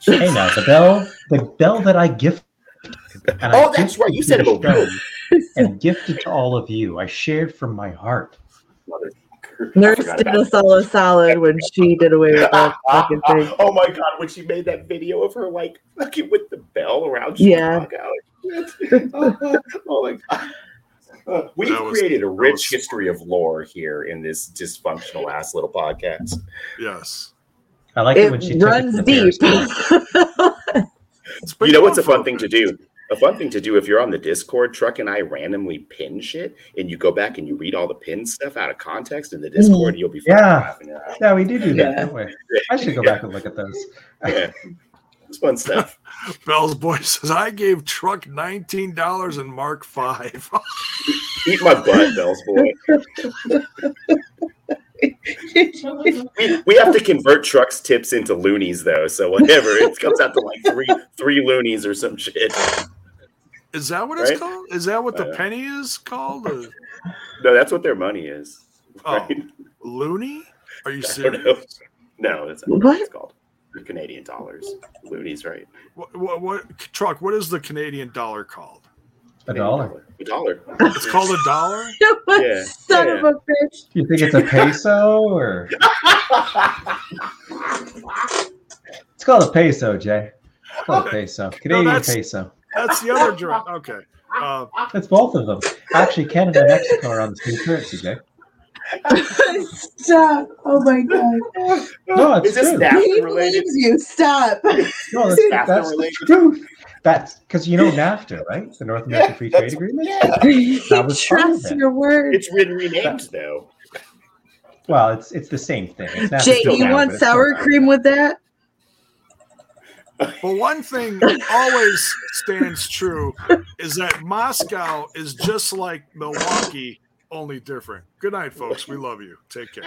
Hey now, the bell, the bell that I gifted. and I
Oh, that's
gifted
right. You
to
said
the
it about
show and gifted to all of you. I shared from my heart.
Motherfucker.
Nurse did
about
us all a solid when she did away with that fucking thing.
oh my god, when she made that video of her like fucking with the bell around
Yeah.
Chicago. oh my god. Uh, we've
That was-
created a rich
was-
history of lore here in this dysfunctional ass little podcast.
Yes.
I like it, when she
It
took it
runs deep.
Periscope.
You know what's a fun thing to do? A fun thing to do if you're on the Discord, Truck and I randomly pin shit, and you go back and you read all the pin stuff out of context in the mm, Discord, and you'll be
Yeah.
out.
Yeah, we do do that,
Yeah.
don't we? I should go
Yeah.
back and look at those.
Yeah. It's fun stuff.
Bell's boy says I gave Truck nineteen dollars and Mark five.
Eat my butt, Bell's boy. we, we have to convert trucks tips into loonies though, so whatever it comes out to like three three loonies or some shit.
Is that what it's called? Is that what the
Uh,
penny is called? Or-
No, that's what their money is.
Oh, loony? Are you
I
serious?
No, that's not
What?
what it's called. They're Canadian dollars, loonies, right?
What, what, what truck? What is the Canadian dollar called?
A dollar.
A dollar.
It's called a dollar.
Yeah,
Son
yeah.
of a bitch.
Do you think it's a peso or it's called a peso, Jay? It's called a peso. Canadian
that's-
peso.
That's the other direct. Okay. Uh,
It's both of them. Actually, Canada and Mexico are on the same currency, Jay.
Stop. Oh my god.
No, it's
Is this
true.
He
related?
believes you. Stop.
No, that's, that's the
related?
truth. That's because you know NAFTA, right? The North American Free Trade Agreement.
Yeah,
That was part of
trusts
it.
your word.
it's been renamed though.
Well, it's it's the same thing. It's
Jay,
still
you
NAFTA,
want sour cream with that?
but one thing always stands true is that Moscow is just like Milwaukee, only different. Good night, folks. We love you. Take care.